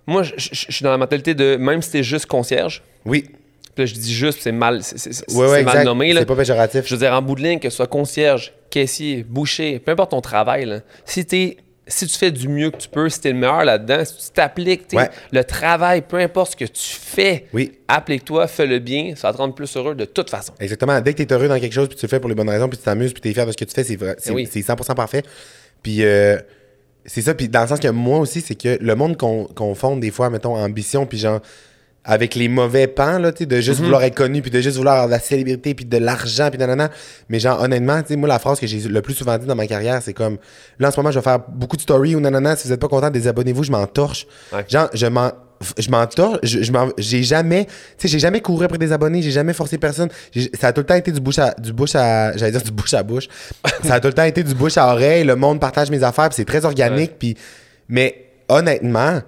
Moi, je suis dans la mentalité de même si t'es juste concierge, Oui. Puis là, je dis juste, c'est mal, c'est c'est- c'est Ouais, ouais, mal nommé. Là. C'est pas péjoratif. Je veux dire, en bout de ligne, que ce soit concierge, caissier, boucher, peu importe ton travail, là, si, t'es- si tu fais du mieux que tu peux, si tu es le meilleur là-dedans, si tu t'appliques, Ouais. le travail, peu importe ce que tu fais, Oui. applique-toi, fais-le bien, ça va te rendre plus heureux de toute façon. Exactement. Dès que tu es heureux dans quelque chose, puis tu le fais pour les bonnes raisons, puis tu t'amuses, puis tu es fier de ce que tu fais, c'est vrai. C'est Eh oui. c'est 100% parfait. Puis euh, c'est ça. Puis dans le sens que moi aussi, c'est que le monde qu'on confond des fois, mettons, ambition, puis genre, avec les mauvais pans, là, de juste Mhm. vouloir être connu, puis de juste vouloir avoir de la célébrité, puis de l'argent, puis nanana. Mais genre, honnêtement, moi, la phrase que j'ai le plus souvent dit dans ma carrière, c'est comme, là, en ce moment, je vais faire beaucoup de stories ou nanana. Si vous êtes pas content, désabonnez-vous, je m'en torche. Ouais. Genre, je m'en. Je m'en torche, je, j'ai jamais, tu sais, j'ai jamais couru après des abonnés, j'ai jamais forcé personne. Ça a tout le temps été du bouche à, du bouche à, j'allais dire du bouche à bouche. [laughs] ça a tout le temps été du bouche à oreille. Le monde partage mes affaires, c'est très organique, puis, mais honnêtement,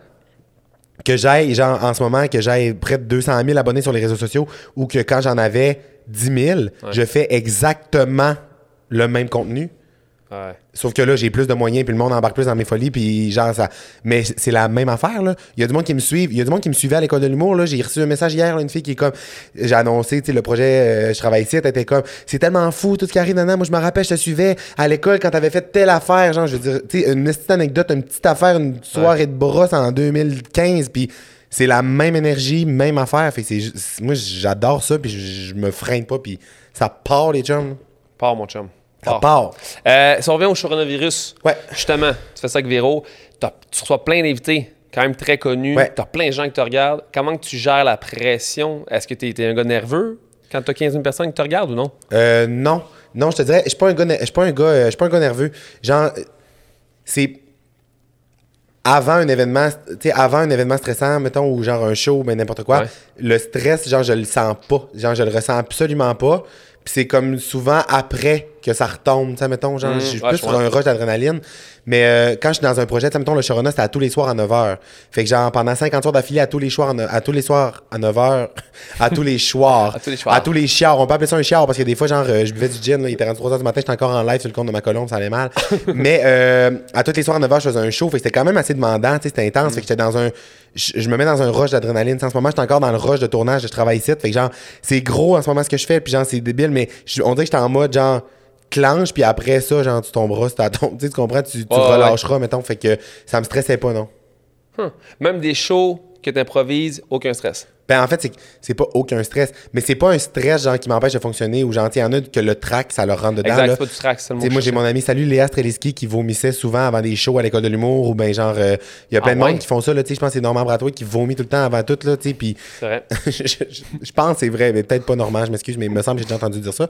que j'aille, genre, en ce moment, que j'aille près de 200 000 abonnés sur les réseaux sociaux ou que quand j'en avais 10 000, je fais exactement le même contenu. Ouais. Sauf que là, j'ai plus de moyens, puis le monde embarque plus dans mes folies, puis genre ça. Mais c'est la même affaire, là. Il y a du monde qui me suit. Il y a du monde qui me suivait à l'école de l'humour, là. J'ai reçu un message hier, là, une fille qui est comme. J'ai annoncé, tu sais, le projet euh, Je travaille ici, elle était comme. C'est tellement fou, tout ce qui arrive, nana. Moi, je me rappelle, je te suivais à l'école quand t'avais fait telle affaire, genre, je veux dire, tu sais, une petite anecdote, une petite affaire, une soirée de brosse en 2015, puis. C'est la même énergie, même affaire. Fait que moi, j'adore ça, puis je, je me freine pas, puis ça part, les chums. Pars, mon chum. Ça part. Euh, si on revient au coronavirus, Ouais. justement, tu fais ça avec Véro, tu reçois plein d'invités, quand même très connus, Ouais. tu as plein de gens qui te regardent. Comment que tu gères la pression? Est-ce que tu es, un gars nerveux quand tu as 15 000 personnes qui te regardent ou non? Euh, non. Non, je te dirais, je suis pas un gars, ne- je suis pas un gars, euh, je suis pas un gars nerveux. Genre, c'est avant un événement, tu sais, avant un événement stressant, mettons, ou genre un show, ben n'importe quoi, Ouais. le stress, genre, je le sens pas. Genre, je le ressens absolument pas. Puis c'est comme souvent après que ça retombe, tu sais, mettons, genre, Mhm, je suis ouais, plus sur un rush d'adrénaline. Mais euh, quand je suis dans un projet, tu sais, mettons, le Sharona, c'était à tous les soirs à 9h. Fait que genre, pendant 50 heures d'affilée, à tous les soirs, à tous les soirs à 9h, [laughs] à tous les soirs, [laughs] À tous les soirs. à tous les chiards. On peut appeler ça un chiard parce que des fois, genre, euh, je buvais du gin, là, il était rendu 3h du matin, j'étais encore en live sur le compte de ma colombe, ça allait mal. [laughs] Mais euh, à tous les soirs à 9h, je faisais un show, fait que c'était quand même assez demandant, tu sais, c'était intense, fait que j'étais dans un. Je, je me mets dans un rush d'adrénaline. En ce moment, j'étais encore dans le rush de tournage, je travaille ici. Fait que genre, c'est gros en ce moment ce que je fais, puis genre, c'est débile, mais je- on dirait que j'étais en mode genre clenche, puis après ça, genre, tu tomberas, ton- [laughs] tu sais, tu comprends, tu, tu Ouais, ouais, relâcheras, mettons. Fait que ça me stressait pas, non. Hum. Même des shows que tu improvises, aucun stress. Ben, en fait, c'est, c'est pas aucun stress. Mais c'est pas un stress, genre, qui m'empêche de fonctionner ou, genre, il y en a que le track, ça leur rentre dedans. exact, là. c'est pas du c'est le mot moi, j'ai mon ami, salut Léa Streliski, qui vomissait souvent avant des shows à l'école de l'humour, ou ben genre, euh, il y a plein Ah de monde ouais? qui font ça, là, tu sais, je pense que c'est Normand Bratois qui vomit tout le temps avant tout, là, tu sais, puis C'est vrai. [laughs] je, je- je pense que c'est vrai, mais peut-être pas normal, je m'excuse, mais il me semble que j'ai déjà entendu dire ça.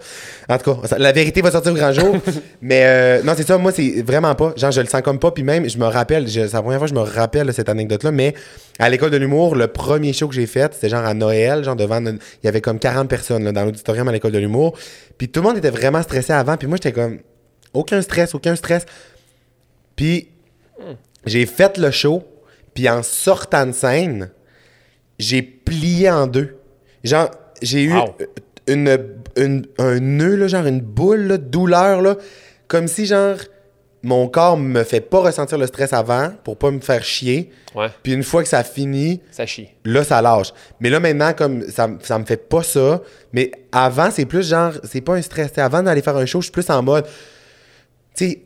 En tout cas, ça- la vérité va sortir au grand jour. [laughs] mais euh, non, c'est ça, moi, c'est vraiment pas. Genre, je le sens comme pas, puis même, je me rappelle, je- c'est la première fois que je me rappelle de cette anecdote-là, mais à l'école de l'humour, le premier show que j'ai fait, c'était genre à Noël, genre devant. une- Il y avait comme 40 personnes là, dans l'auditorium à l'école de l'humour. Puis tout le monde était vraiment stressé avant, puis moi, j'étais comme. Aucun stress, aucun stress. Puis j'ai fait le show, puis en sortant de scène, j'ai plié en deux. Genre, j'ai eu Wow. une, une- un nœud, là, genre une boule là, de douleur, là, comme si, genre, mon corps me fait pas ressentir le stress avant pour pas me faire chier. Ouais, Puis une fois que ça finit, ça chie. là, ça lâche. Mais là, maintenant, comme ça, ça me fait pas ça. Mais avant, c'est plus genre, c'est pas un stress. T'sais, avant d'aller faire un show, je suis plus en mode, tu sais,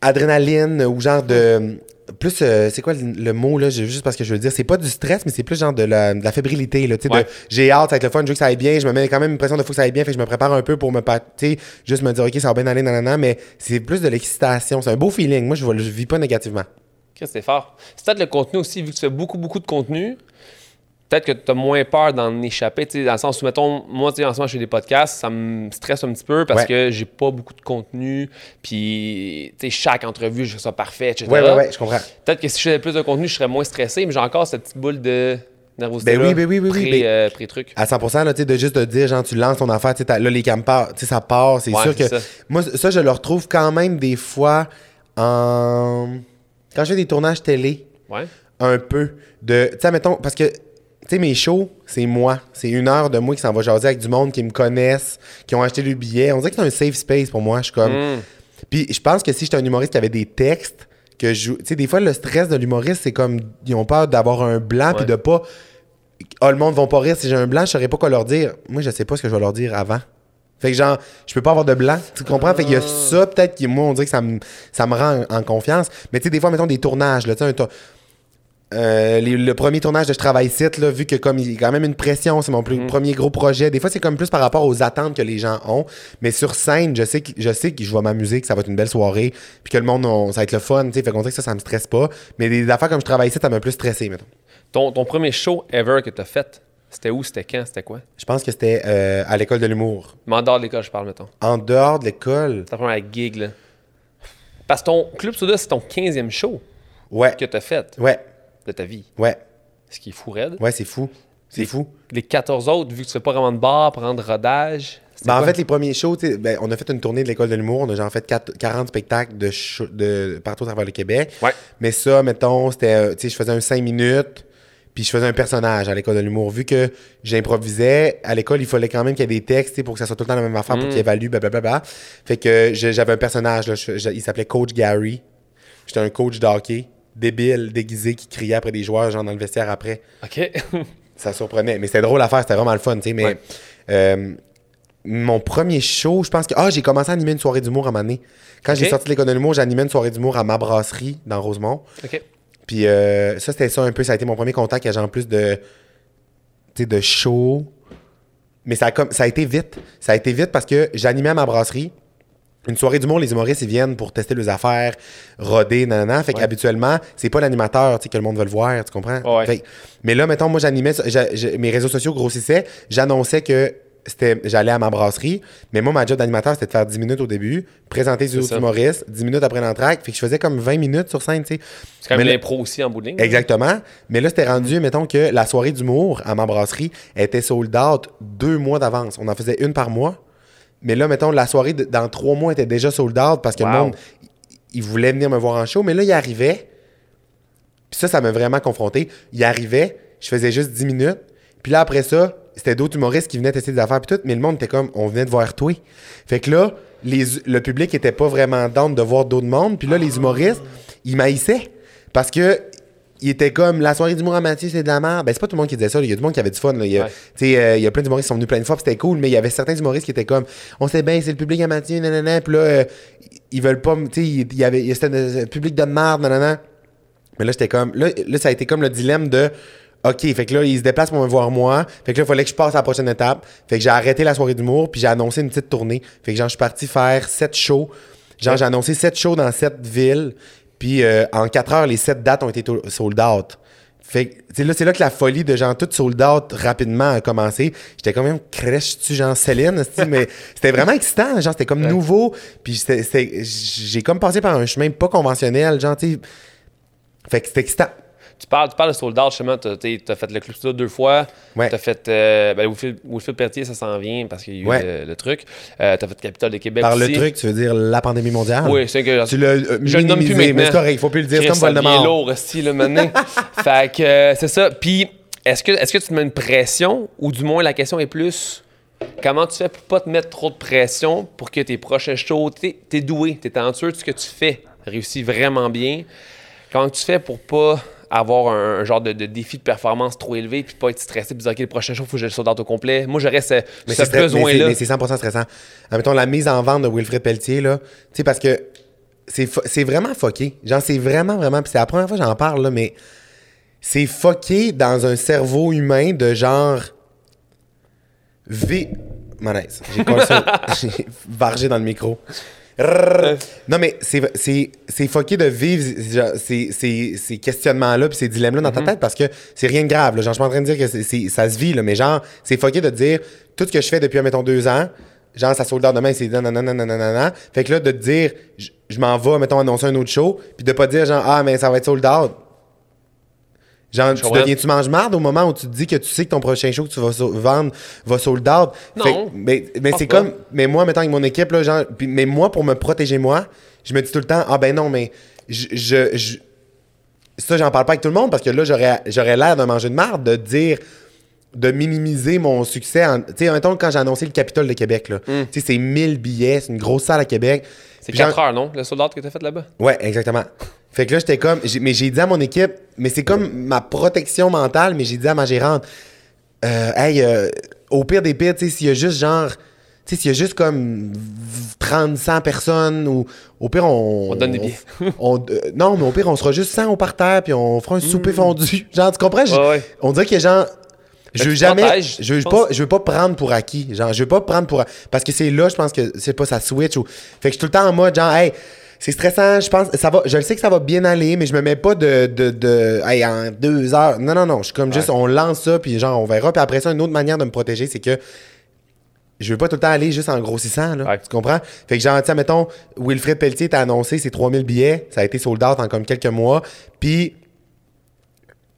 adrénaline ou genre de. Plus, euh, c'est quoi le, le mot, là, juste parce que je veux dire, c'est pas du stress, mais c'est plus genre de la, de la fébrilité, là, tu sais, Ouais. j'ai hâte, ça va être le fun, je veux que ça aille bien, je me mets quand même une pression de faut que ça aille bien, fait que je me prépare un peu pour me, tu sais, juste me dire, ok, ça va bien aller, nanana, mais c'est plus de l'excitation, c'est un beau feeling, moi, je, je vis pas négativement. Chris, c'est fort. C'est peut-être le contenu aussi, vu que tu fais beaucoup, beaucoup de contenu, peut-être que tu as moins peur d'en échapper, tu sais, dans le sens où, mettons, moi, tu sais, en ce moment, je fais des podcasts, ça me stresse un petit peu parce Ouais. que j'ai pas beaucoup de contenu, puis, tu sais, chaque entrevue, je fais ça parfait, etc. Ouais, ouais, ouais, je comprends. Peut-être que si je faisais plus de contenu, je serais moins stressé, mais j'ai encore cette petite boule de nervosité. Ben oui, ben oui, oui, oui, pré, ben- euh, pré-truc. À 100%, là, tu sais, de juste de dire, genre, tu lances ton affaire, là, les sais, ça part, c'est Ouais, sûr que... ça. Moi, ça, je le retrouve quand même des fois en... Quand je fais des tournages télé, Ouais. un peu, de... Tu sais, mettons, parce que, tu sais, mes shows, c'est moi. C'est une heure de moi qui s'en va jaser avec du monde qui me connaissent, qui ont acheté le billet. On dirait que c'est un safe space pour moi. Je suis comme... Mm. Puis je pense que si j'étais un humoriste qui avait des textes, que je... Tu sais, des fois, le stress de l'humoriste, c'est comme... Ils ont peur d'avoir un blanc, puis de pas... Ah, le monde va pas rire si j'ai un blanc, je saurais pas quoi leur dire. Moi, je sais pas ce que je vais leur dire avant. Fait que genre, je peux pas avoir de blanc, tu comprends? Fait qu'il y a ça, peut-être, qui, moi, on dirait que ça me, ça me rend en, en confiance. Mais tu sais, des fois, mettons des tournages, là, tu sais, euh, les- le premier tournage de Je travaille site, là, vu que comme il y a quand même une pression, c'est mon plus- premier gros projet. Des fois, c'est comme plus par rapport aux attentes que les gens ont. Mais sur scène, je sais que je sais que je vais m'amuser, que ça va être une belle soirée, puis que le monde, on- ça va être le fun, tu sais. Fait qu'on dirait que ça, ça me stresse pas. Mais des affaires comme Je travaille site, ça m'a plus stressé, mettons. Ton, ton premier show ever que tu as fait, c'était où, c'était quand, c'était quoi? Je pense que c'était euh, à l'école de l'humour. Mais en dehors de l'école, je parle, mettons. En dehors de l'école, C'est ta première gig, là. Parce que ton Club Soda, c'est ton 15e show ouais, que tu as fait ouais, de ta vie. ouais, Ce qui est fou raide. ouais, c'est fou. C'est fou. Les 14 autres, vu que tu fais pas vraiment de bar, prendre rodage, Ben, en fait, les premiers shows, ben, on a fait une tournée de l'école de l'humour. On a genre fait quatre- 40 spectacles de, show- de partout à travers le Québec. Ouais. Mais ça, mettons, c'était, euh, tu sais, je faisais un 5 minutes, puis je faisais un personnage à l'école de l'humour. Vu que j'improvisais, à l'école, il fallait quand même qu'il y ait des textes, pour que ça soit tout le temps la même affaire, Mm. pour qu'il évalue, blablabla. Fait que j'avais un personnage, là, je- je- il s'appelait Coach Gary. J'étais un coach de hockey, débile, déguisé, qui criait après des joueurs, genre dans le vestiaire après. OK. [laughs] Ça surprenait. Mais c'était drôle à faire, c'était vraiment le fun, tu sais. Mais Ouais. euh, mon premier show, je pense que. Ah, j'ai commencé à animer une soirée d'humour à moment donné. Quand j'ai sorti de l'école de l'humour, j'animais une soirée d'humour à ma brasserie dans Rosemont. OK. Puis euh, ça, c'était ça un peu. Ça a été mon premier contact avec genre plus de. Tu sais, de show. Mais ça a, comme, ça a été vite. Ça a été vite parce que j'animais à ma brasserie. Une soirée d'humour, les humoristes, ils viennent pour tester leurs affaires, roder, nanana. Fait Ouais. qu'habituellement, c'est pas l'animateur, que le monde veut le voir, tu comprends? Ouais. Fait mais là, mettons, moi, j'animais, j'a- j'a- mes réseaux sociaux grossissaient, j'annonçais que c'était, j'allais à ma brasserie, mais moi, ma job d'animateur, c'était de faire 10 minutes au début, présenter les autres humoristes, 10 minutes après l'entraque. Fait que je faisais comme 20 minutes sur scène, tu sais. C'est quand même l'impro aussi en bout de ligne. Exactement. Mais là, c'était rendu, mettons que la soirée d'humour à ma brasserie était sold out deux mois d'avance. On en faisait une par mois. Mais là, mettons, la soirée de- dans trois mois était déjà sold out parce que le Wow. monde, il- voulait venir me voir en show. Mais là, il arrivait. Puis ça, ça m'a vraiment confronté. Il arrivait, je faisais juste 10 minutes. Puis là, après ça, c'était d'autres humoristes qui venaient tester des affaires. Puis tout. Mais le monde était comme, on venait de voir toi. Fait que là, les, le public était pas vraiment down de voir d'autres mondes. Puis là, les humoristes, ils maïssaient. Parce que il était comme la soirée d'humour à Mathieu, c'est de la merde. Ben, c'est pas tout le monde qui disait ça. Il y a du monde qui avait du fun. là. Il y a, Ouais. euh, il y a plein d'humoristes qui sont venus plein de fois, c'était cool, mais il y avait certains humoristes qui étaient comme on sait bien, c'est le public à Mathieu, nanana, puis là, euh, ils veulent pas, tu sais, il y avait, il y avait un public de merde, nanana. Mais là, j'étais comme, là, là, ça a été comme le dilemme de, OK, fait que là, ils se déplacent pour me voir moi. Fait que là, il fallait que je passe à la prochaine étape. Fait que j'ai arrêté la soirée d'humour, puis j'ai annoncé une petite tournée. Fait que genre, je suis parti faire sept shows. Genre, j'ai annoncé sept shows dans sept villes. Puis euh, en quatre heures, les sept dates ont été sold out. Fait que, tu sais, là, c'est là que la folie de genre tout sold out rapidement a commencé. J'étais quand même crèche-tu, genre Céline, [laughs] mais c'était vraiment excitant. Genre, c'était comme Ouais. nouveau. Puis j'ai comme passé par un chemin pas conventionnel, genre, tu. Fait que c'était excitant. Tu parles, tu parles de sold out, justement. Tu as fait le Club deux fois. Ouais. Tu as fait. Euh, ben, Wilfrid Pertier, ça s'en vient parce qu'il y a eu Ouais. le, le truc. Euh, tu as fait Capitole de Québec Par aussi. le truc, tu veux dire la pandémie mondiale? Oui, c'est que. Tu l'as euh, Je le nomme plus mais c'est correct, il faut plus le dire. C'est comme Voldemort. lourd, esti, là, maintenant. [laughs] fait que euh, c'est ça. Puis, est-ce que, est-ce que tu te mets une pression ou du moins la question est plus comment tu fais pour pas te mettre trop de pression pour que tes prochains shows, t'es, t'es doué, t'es talentueux, ce que tu fais réussit vraiment bien. Comment tu fais pour pas avoir un, un genre de, de défi de performance trop élevé puis pas être stressé puis dire ok le prochain show faut que je le saute au complet moi j'aurais ce, Mais ce mais c'est- là mais c'est 100% stressant. Admettons, la mise en vente de Wilfred Pelletier, là, tu sais, parce que c'est vraiment fucké. Genre, c'est vraiment, vraiment, puis c'est la première fois que j'en parle, là, mais c'est fucké dans un cerveau humain de genre... V... Malaise. J'ai [laughs] J'ai vargé dans le micro. Rrrr. Non, mais c'est- fucké de vivre ces, ces- ces questionnements-là puis ces dilemmes-là dans ta tête parce que c'est rien de grave. Là. Genre, je suis en train de dire que ça se vit, là, mais genre, c'est fucké de dire tout ce que je fais depuis, mettons, deux ans, genre, ça sold out demain, c'est nanana, nanana. Fait que là, de te dire, je, je m'en vais, mettons, annoncer un autre show, puis de pas dire, genre, ah, mais ça va être sold out. Genre, tu deviens-tu mange-marde au moment où tu te dis que tu sais que ton prochain show que tu vas so- vendre va sold out? Non. Fait mais mais c'est comme, mais moi, mettons avec mon équipe, là, genre, mais moi, pour me protéger moi, je me dis tout le temps, ah ben non, mais je. je, je- ça, j'en parle pas avec tout le monde parce que là, j'aurais l'air d'un manger de marde de dire de minimiser mon succès. Tu sais, mettons, quand j'ai annoncé le Capitole de Québec, là, tu sais, c'est 1000 billets, c'est une grosse salle à Québec. Hmm. c'est Puis genre- 4 heures non? Le sold out que t'as fait là-bas? Ouais, exactement. Fait que là, j'étais comme. Mais j'ai dit à mon équipe, mais c'est comme ma protection mentale, mais j'ai dit à ma gérante, euh, hey, euh, au pire des pires, tu sais, s'il y a juste genre. Tu sais, s'il y a juste comme 30, 100 personnes, ou au pire, on. On donne des billets. [laughs] on- euh, non, mais au pire, on sera juste 100 au parterre, puis on fera un souper fondu. [laughs] Genre, tu comprends? Ouais, ouais. On dirait que genre. Je veux jamais. je veux pas, je veux pas prendre pour acquis. Genre, je veux pas prendre pour. Parce que c'est là, je pense que c'est pas ça switch. Ou... Fait que je suis tout le temps en mode, genre, hey, c'est stressant, je pense, ça va, je le sais que ça va bien aller, mais je me mets pas de, de, de hey, en deux heures. Non, non, non. Je suis comme juste, on lance ça, puis genre, on verra. Puis après ça, une autre manière de me protéger, c'est que je veux pas tout le temps aller juste en grossissant, là. Ouais. Tu comprends? Fait que genre, sais, mettons, Wilfred Pelletier t'a annoncé ses 3000 billets. Ça a été sold out en comme quelques mois. Puis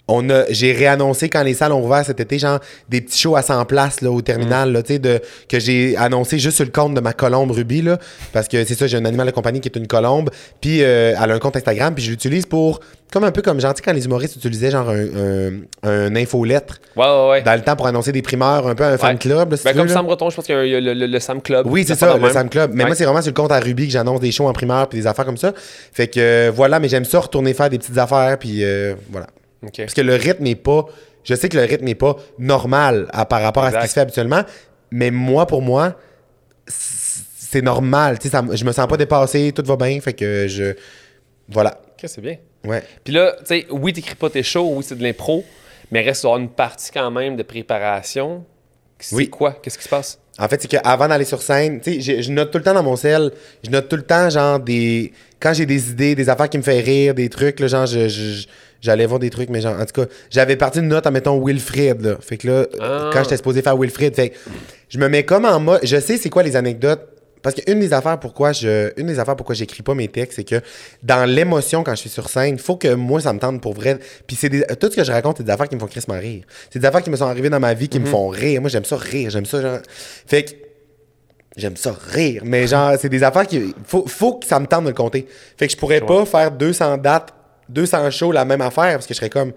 on a j'ai réannoncé quand les salles ont ouvert cet été genre des petits shows à 100 places là au terminal là tu sais de que j'ai annoncé juste sur le compte de ma colombe Ruby là parce que c'est ça j'ai un animal de compagnie qui est une colombe puis euh, elle a un compte Instagram puis je l'utilise pour comme un peu comme genre sais, quand les humoristes utilisaient genre un, un, un infolettre Ouais, ouais, ouais. dans le temps pour annoncer des primeurs un peu un fan club là, si Ben, comme veux, là. Sam Breton, je pense qu'il y a, le, le- le Sam Club. Oui, c'est Ça le. Sam Club. Mais moi, c'est vraiment sur le compte à Ruby que j'annonce des shows en primeur puis des affaires comme ça. Fait que euh, voilà, mais j'aime ça retourner faire des petites affaires puis euh, voilà. Parce que le rythme n'est pas. Je sais que le rythme n'est pas normal à- par rapport à ce qui se fait habituellement, mais moi, pour moi, c'est normal. Ça je me sens pas dépassé, tout va bien. Fait que je. Voilà. Ok, c'est bien. Ouais. Puis là, tu sais, oui, t'écris pas tes shows, oui, c'est de l'impro, mais reste une partie quand même de préparation. C'est Oui. quoi? Qu'est-ce qui se passe? En fait, c'est qu'avant d'aller sur scène, tu sais, je note tout le temps dans mon sel, je note tout le temps, genre, des. Quand j'ai des idées, des affaires qui me font rire, des trucs, là, genre, je- je- j'allais voir des trucs, mais genre, en tout cas, j'avais parti une note en mettant Wilfred, là. Fait que là, Ah. quand j'étais supposé faire Wilfred, fait que je me mets comme en mode. Je sais c'est quoi les anecdotes. Parce qu'une des affaires pourquoi je. Une des affaires pourquoi j'écris pas mes textes, c'est que dans l'émotion quand je suis sur scène, faut que moi ça me tente pour vrai. Puis c'est des- tout ce que je raconte, c'est des affaires qui me font crissement rire. C'est des affaires qui me sont arrivées dans ma vie qui me font rire. Moi j'aime ça rire, j'aime ça genre. Fait que J'aime ça rire, mais genre, c'est des affaires qui. Faut, faut que ça me tente de le compter. Fait que je pourrais pas faire 200 dates, 200 shows, la même affaire, parce que je serais comme.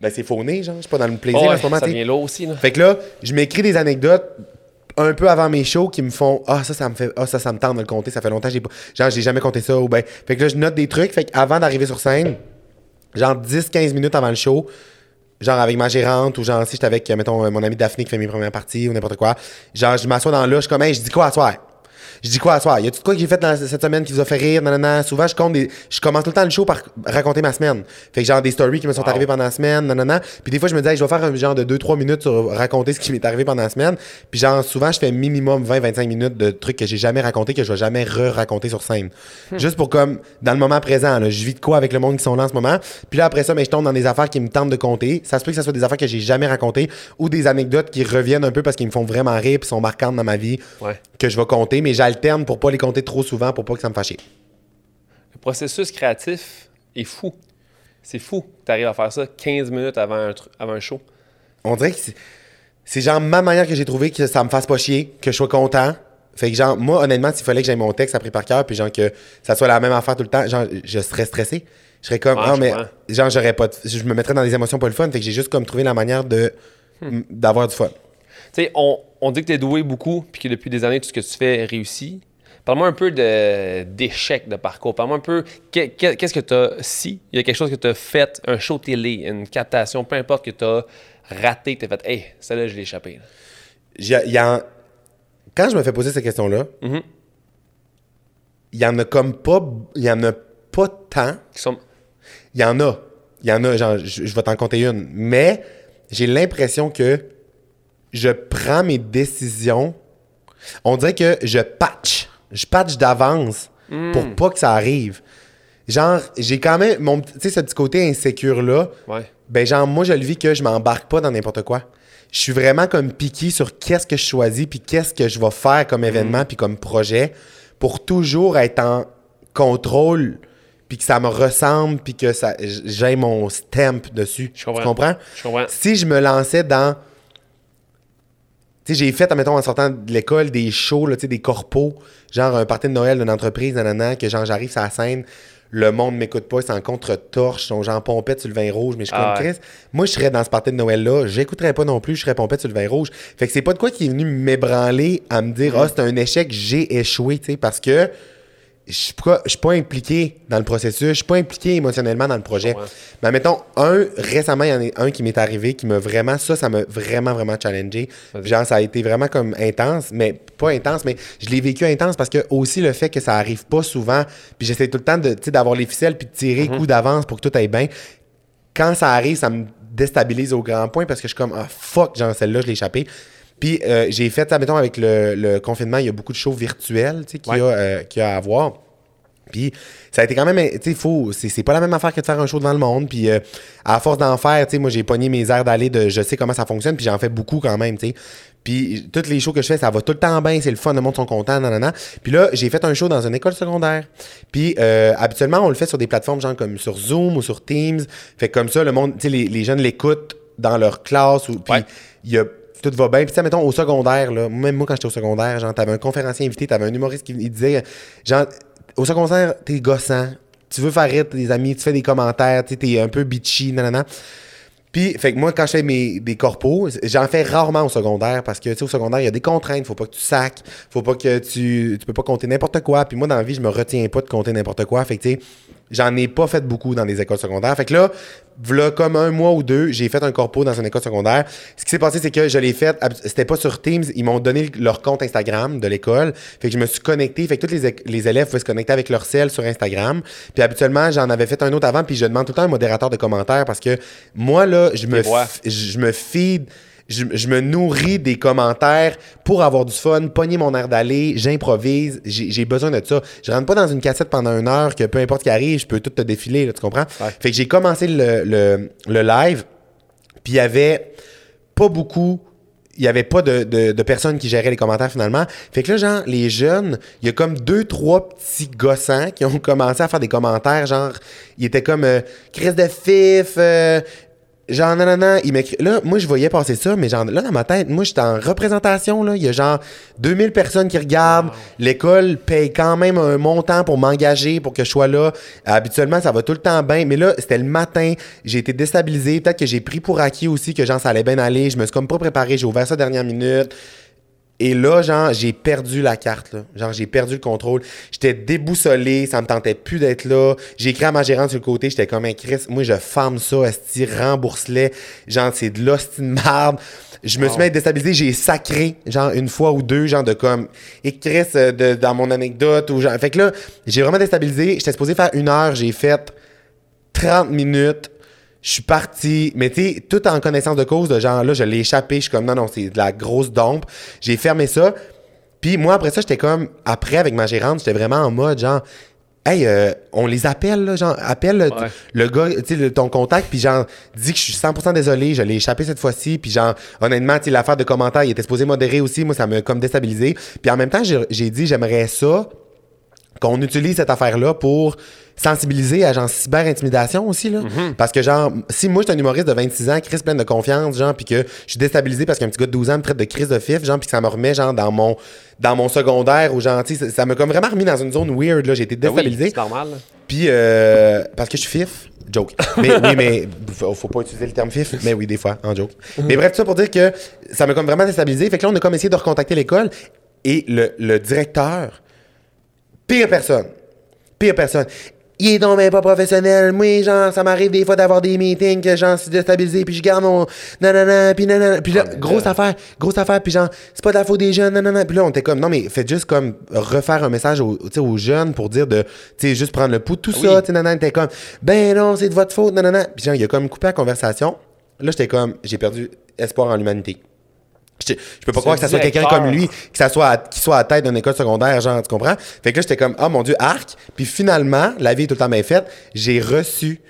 Ben, c'est fauné, genre. Je suis pas dans le plaisir Oh, en ce moment, ça vient là aussi, là. Fait que là, je m'écris des anecdotes un peu avant mes shows qui me font Ah, ça, ça me fait. Ah, ça, ça me tente de le compter. Ça fait longtemps j'ai pas. Genre, j'ai jamais compté ça. Ou ben. Fait que là, je note des trucs. Fait qu'avant d'arriver sur scène, genre 10-15 minutes avant le show, genre avec ma gérante ou genre si j'étais avec, mettons, mon ami Daphné qui fait mes premières parties ou n'importe quoi, genre, je m'assois dans là, je comme, hey, je dis quoi à soir? Je dis quoi à soir? Y a-tu de quoi que j'ai fait dans cette semaine qui vous a fait rire? Nanana. Souvent, je compte des. Je commence tout le temps le show par raconter ma semaine. Fait que genre des stories qui me sont Wow. arrivées pendant la semaine, nanana. Puis des fois, je me dis, hey, je vais faire un genre de 2-3 minutes sur raconter ce qui m'est arrivé pendant la semaine. Puis genre, souvent, je fais minimum 20-25 minutes de trucs que j'ai jamais raconté, que je vais jamais re-raconter sur scène. Juste pour comme, dans le moment présent, là, je vis de quoi avec le monde qui sont là en ce moment. Puis là, après ça, mais je tombe dans des affaires qui me tentent de compter. Ça se peut que ce soit des affaires que j'ai jamais racontées ou des anecdotes qui reviennent un peu parce qu'ils me font vraiment rire puis sont marquantes dans ma vie Ouais. que je vais compter, mais j'alterne pour pas les compter trop souvent pour pas que ça me fâche. Le processus créatif est fou. C'est fou que tu arrives à faire ça 15 minutes avant un, avant un show. On dirait que c'est- genre ma manière que j'ai trouvé que ça me fasse pas chier, que je sois content. Fait que genre, moi, honnêtement, s'il fallait que j'aille mon texte appris par cœur, puis genre que ça soit la même affaire tout le temps, genre, je serais stressé. Je serais comme, Ouais, ah, mais, genre, j'aurais pas, de- je me mettrais dans des émotions pas le fun. Fait que j'ai juste comme trouvé la manière de, Hmm. d'avoir du fun. Tu sais, on, on dit que tu es doué beaucoup, puis que depuis des années, tout ce que tu fais réussit. Parle-moi un peu d'échecs de, parcours. Parle-moi un peu, que- que- qu'est-ce que tu as, si? Il y a quelque chose que tu as fait, un show télé, une captation, peu importe que tu as raté, que tu as fait, hey, celle-là, je l'ai échappé. il y a- Quand je me fais poser cette question-là, Mhm. il y en a comme pas, il y en a pas tant. Qui sont- Il y en a. Il y en a, genre, je, je vais t'en compter une. Mais j'ai l'impression que je prends mes décisions. On dirait que je patch. Je patch d'avance pour pas que ça arrive. Genre, j'ai quand même mon tu sais ce petit côté insécure là. Ouais. Ben genre moi je le vis que je m'embarque pas dans n'importe quoi. Je suis vraiment comme piqué sur qu'est-ce que je choisis puis qu'est-ce que je vais faire comme événement puis comme projet pour toujours être en contrôle puis que ça me ressemble puis que ça j'ai mon stamp dessus. Je comprends. Tu comprends? Je comprends. Si je me lançais dans sais, j'ai fait, admettons, en sortant de l'école, des shows, là, des corpos, genre un party de Noël d'une entreprise, nanana, que genre j'arrive sur la scène, le monde m'écoute pas, c'est en contre-torche, sont genre pompette sur le vin rouge, mais je suis Ah comme ouais. Chris. Moi, je serais dans ce party de Noël-là, j'écouterais pas non plus, je serais pompette sur le vin rouge. Fait que c'est pas de quoi qui est venu m'ébranler à me dire, Mm. ah, c'est un échec, j'ai échoué, tu sais, parce que je je suis pas impliqué dans le processus, je suis pas impliqué émotionnellement dans le projet. Ouais. Mais mettons, un, récemment, il y en a un qui m'est arrivé qui m'a vraiment, ça, ça m'a vraiment, vraiment challengé. Genre, ça a été vraiment comme intense, mais pas intense, mais je l'ai vécu intense parce que aussi le fait que ça arrive pas souvent, puis j'essaie tout le temps de, d'avoir les ficelles puis de tirer Mhm. coup d'avance pour que tout aille bien. Quand ça arrive, ça me déstabilise au grand point parce que je suis comme, ah fuck, genre celle-là, je l'ai échappé. Puis euh, j'ai fait ça, mettons, avec le, le confinement, il y a beaucoup de shows virtuels, tu sais, qu'il y, a, euh, y a à avoir. Puis ça a été quand même, tu sais, c'est, pas la même affaire que de faire un show devant le monde. Puis euh, à force d'en faire, tu sais, moi j'ai pogné mes airs d'aller de je sais comment ça fonctionne, puis j'en fais beaucoup quand même, tu sais. Puis toutes les shows que je fais, ça va tout le temps bien, c'est le fun, le monde sont contents, nanana. Puis là, j'ai fait un show dans une école secondaire. Puis euh, habituellement, on le fait sur des plateformes genre comme sur Zoom ou sur Teams. Fait que comme ça, le monde, tu sais, les, les jeunes l'écoutent dans leur classe. Ou, puis Ouais. il y a tout va bien. Puis, tu sais, mettons, au secondaire, là, même moi, quand j'étais au secondaire, genre, t'avais un conférencier invité, t'avais un humoriste qui il disait, genre, au secondaire, t'es gossant, tu veux faire rire tes amis, tu fais des commentaires, tu t'es un peu bitchy, nanana. Puis, fait que moi, quand je fais mes, des corpos, j'en fais rarement au secondaire parce que, tu sais, au secondaire, il y a des contraintes. Faut pas que tu sacs. Faut pas que tu. Tu peux pas compter n'importe quoi. Puis moi, dans la vie, je me retiens pas de compter n'importe quoi. Fait que, tu sais, j'en ai pas fait beaucoup dans des écoles secondaires. Fait que là, v'là comme un mois ou deux, j'ai fait un corpo dans une école secondaire. Ce qui s'est passé, c'est que je l'ai fait. C'était pas sur Teams. Ils m'ont donné leur compte Instagram de l'école. Fait que je me suis connecté. Fait que tous les, les élèves pouvaient se connecter avec leur cell sur Instagram. Puis habituellement, j'en avais fait un autre avant. Puis je demande tout le temps un modérateur de commentaires parce que moi, là, je me, je me feed. Je, je me nourris des commentaires pour avoir du fun, pogner mon air d'aller, j'improvise, j'ai besoin de ça. Je rentre pas dans une cassette pendant une heure que peu importe qui arrive, je peux tout te défiler, là, tu comprends? Ouais. Fait que j'ai commencé le, le, le live, puis il y avait pas beaucoup. Il y avait pas de, de, de personnes qui géraient les commentaires finalement. Fait que là, genre, les jeunes, il y a comme deux, trois petits gossants qui ont commencé à faire des commentaires. Genre, ils étaient comme euh, Chris de Fif, euh, genre, non, non, non. Ils m'écri- Là, moi, je voyais passer ça, mais genre, là, dans ma tête, moi, j'étais en représentation. Là. Il y a genre 2000 personnes qui regardent. L'école paye quand même un montant pour m'engager, pour que je sois là. Habituellement, ça va tout le temps bien. Mais là, c'était le matin. J'ai été déstabilisé. Peut-être que j'ai pris pour acquis aussi que genre, ça allait bien aller. Je me suis comme pas préparé. J'ai ouvert ça dernière minute. Et là, genre, j'ai perdu la carte, là. Genre, j'ai perdu le contrôle. J'étais déboussolé, ça me tentait plus d'être là. J'ai écrit à ma gérante sur le côté, j'étais comme un Chris. Moi, je ferme ça, esti, rembourse-les. Genre, c'est de l'hostie de merde. Je me suis mis à être déstabilisé, j'ai sacré, genre, une fois ou deux, genre, de comme, et Chris, euh, de, dans mon anecdote, ou genre. Fait que là, j'ai vraiment déstabilisé. J'étais supposé faire une heure, j'ai fait 30 minutes. Je suis parti, mais tu sais, tout en connaissance de cause, de genre là, je l'ai échappé. Je suis comme non, non, c'est de la grosse dompe. J'ai fermé ça. Puis moi, après ça, j'étais comme, après, avec ma gérante, j'étais vraiment en mode genre, hey, euh, on les appelle, là, genre, appelle le, Ouais. le gars, tu sais, ton contact, puis genre, dis que je suis 100% désolé, je l'ai échappé cette fois-ci. Puis genre, honnêtement, tu sais, l'affaire de commentaires, il était supposé modérer aussi. Moi, ça m'a comme déstabilisé. Puis en même temps, j'ai dit, j'aimerais ça qu'on utilise cette affaire-là pour sensibiliser à genre cyber-intimidation aussi, là. Parce que genre, si moi, je suis un humoriste de 26 ans, Chris plein de confiance, genre, puis que je suis déstabilisé parce qu'un petit gars de 12 ans me traite de crise de fif, genre, puis que ça me remet, genre, dans mon, dans mon secondaire, ou sais, ça- m'a comme vraiment remis dans une zone weird, là. J'ai été Ben oui, déstabilisé. normal. Puis, euh, parce que je suis fif. Joke. Mais oui, mais faut, faut pas utiliser le terme fif. Mais oui, des fois, en joke. Mais bref, tout ça pour dire que ça m'a comme vraiment déstabilisé. Fait que là, on a comme essayé de recontacter l'école. Et le, le directeur, pire personne. Pire personne. Il est donc même pas professionnel. Moi, genre, ça m'arrive des fois d'avoir des meetings que j'en suis déstabilisé, puis je garde mon. Non, puis non. Puis là, grosse affaire, grosse affaire, puis genre, c'est pas de la faute des jeunes, non. Puis là, on était comme, non, mais faites juste comme refaire un message aux, aux jeunes pour dire de, tu sais, juste prendre le pouls de tout Ah ça, tu non, t'es comme, ben non, c'est de votre faute, non. Puis genre, il a comme coupé la conversation. Là, j'étais comme, j'ai perdu espoir en l'humanité. Je je peux pas croire que ça soit quelqu'un comme lui, que ça soit à, qui soit à la tête d'une école secondaire, genre, tu comprends? Fait que là, j'étais comme, ah mon Dieu, arc. Puis finalement, la vie est tout le temps bien faite. J'ai reçu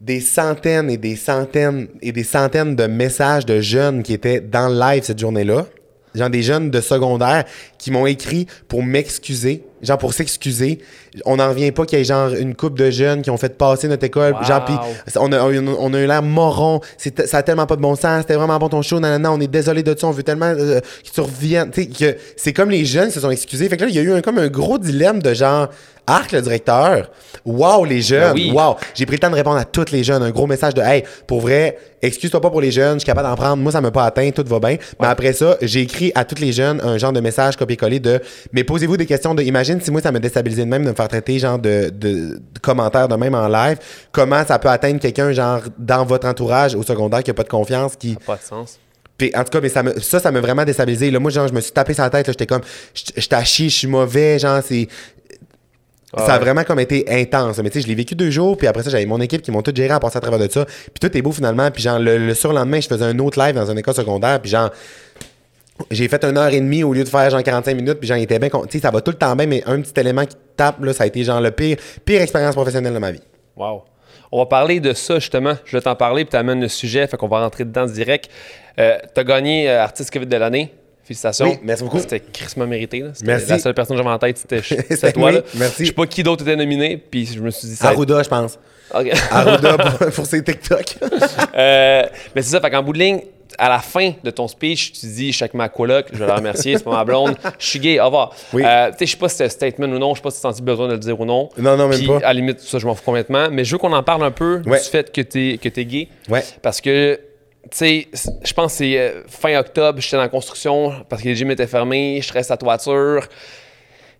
des centaines et des centaines et des centaines de messages de jeunes qui étaient dans le live cette journée-là. Genre des jeunes de secondaire qui m'ont écrit pour m'excuser, genre pour s'excuser. On n'en revient pas qu'il y ait genre une couple de jeunes qui ont fait passer notre école. Wow. Genre, puis on a, on a eu l'air moron. Ça a tellement pas de bon sens. C'était vraiment bon ton show. Non, non, non, on est désolé de ça. On veut tellement euh, que tu reviennes. Tu sais, que c'est comme les jeunes se sont excusés. Fait que là, il y a eu un, comme un gros dilemme de genre, Arc, le directeur. Wow, les jeunes. Ben oui. Wow. J'ai pris le temps de répondre à tous les jeunes. Un gros message de, hey, pour vrai, excuse-toi pas pour les jeunes. Je suis capable d'en prendre. Moi, ça m'a pas atteint. Tout va bien. Mais après ça, j'ai écrit à tous les jeunes un genre de message copié-collé de, mais posez-vous des questions de, imagine si moi, ça me déstabilisé de même de me faire traiter genre de, de, de commentaires de même en live. Comment ça peut atteindre quelqu'un, genre, dans votre entourage au secondaire qui a pas de confiance, qui, Pas de sens. puis, en tout cas, mais ça, me- ça, ça m'a vraiment déstabilisé. Là, moi, genre, je me suis tapé sur la tête. J'étais comme, je chié, je suis mauvais. Genre, c'est. Ah ça a vraiment comme été intense. Mais tu sais, je l'ai vécu deux jours, puis après ça, j'avais mon équipe qui m'ont tout géré à passer à travers de ça. Puis tout est beau finalement. Puis genre, le, le surlendemain, je faisais un autre live dans une école secondaire, puis genre, j'ai fait une heure et demie au lieu de faire genre 45 minutes, puis j'en étais bien. Tu sais, ça va tout le temps bien, mais un petit élément qui te tape, là, ça a été genre le pire, pire expérience professionnelle de ma vie. Wow. On va parler de ça, justement. Je vais t'en parler, puis tu amènes le sujet, fait qu'on va rentrer dedans direct. Euh, tu as gagné euh, Artiste COVID de l'année. Félicitations. Oui, merci beaucoup. C'était crissement mérité. là. Merci. La seule personne que j'avais en tête, c'était [laughs] toi. là. merci. Je sais pas qui d'autre était nominé, puis je me suis dit ça. Arruda, je pense. Ok. Arruda [laughs] pour, pour ses TikTok. Euh, mais c'est ça, fait qu'en bout de ligne, à la fin de ton speech, tu dis chaque ma coloc, je vais la remercier, c'est pas ma blonde, je suis gay, au revoir. Oui. Euh, je sais pas si c'était un statement ou non, je sais pas si tu as senti besoin de le dire ou non. Non, non, même Puis, pas. à la limite, ça, je m'en fous complètement. Mais je veux qu'on en parle un peu Ouais. du fait que tu es, que t'es gay. Ouais. Parce que, tu sais, je pense que c'est euh, fin octobre, j'étais dans la construction parce que les gyms étaient fermés, je reste à toiture.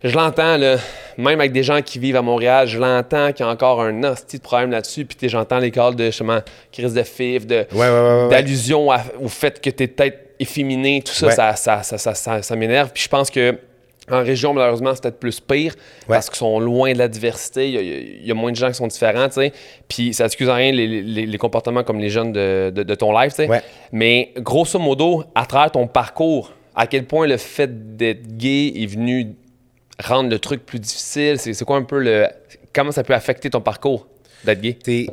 Je l'entends, là, même avec des gens qui vivent à Montréal, je l'entends qu'il y a encore un hostie de problème là-dessus. Puis j'entends les calls de, justement, crise de fif, de, Ouais, ouais, ouais, ouais. d'allusion au fait que tu es peut-être efféminé, tout ça, ça, ça, ça, ça, ça- ça m'énerve. Puis je pense que en région, malheureusement, c'est peut-être plus pire parce qu'ils sont loin de la diversité. Il y, a, il y a moins de gens qui sont différents, tu sais. Puis ça excuse en rien les, les- les comportements comme les jeunes de, de- de ton live, tu sais. Mais grosso modo, à travers ton parcours, à quel point le fait d'être gay est venu rendre le truc plus difficile? C'est quoi un peu le. Comment ça peut affecter ton parcours d'être gay? c'est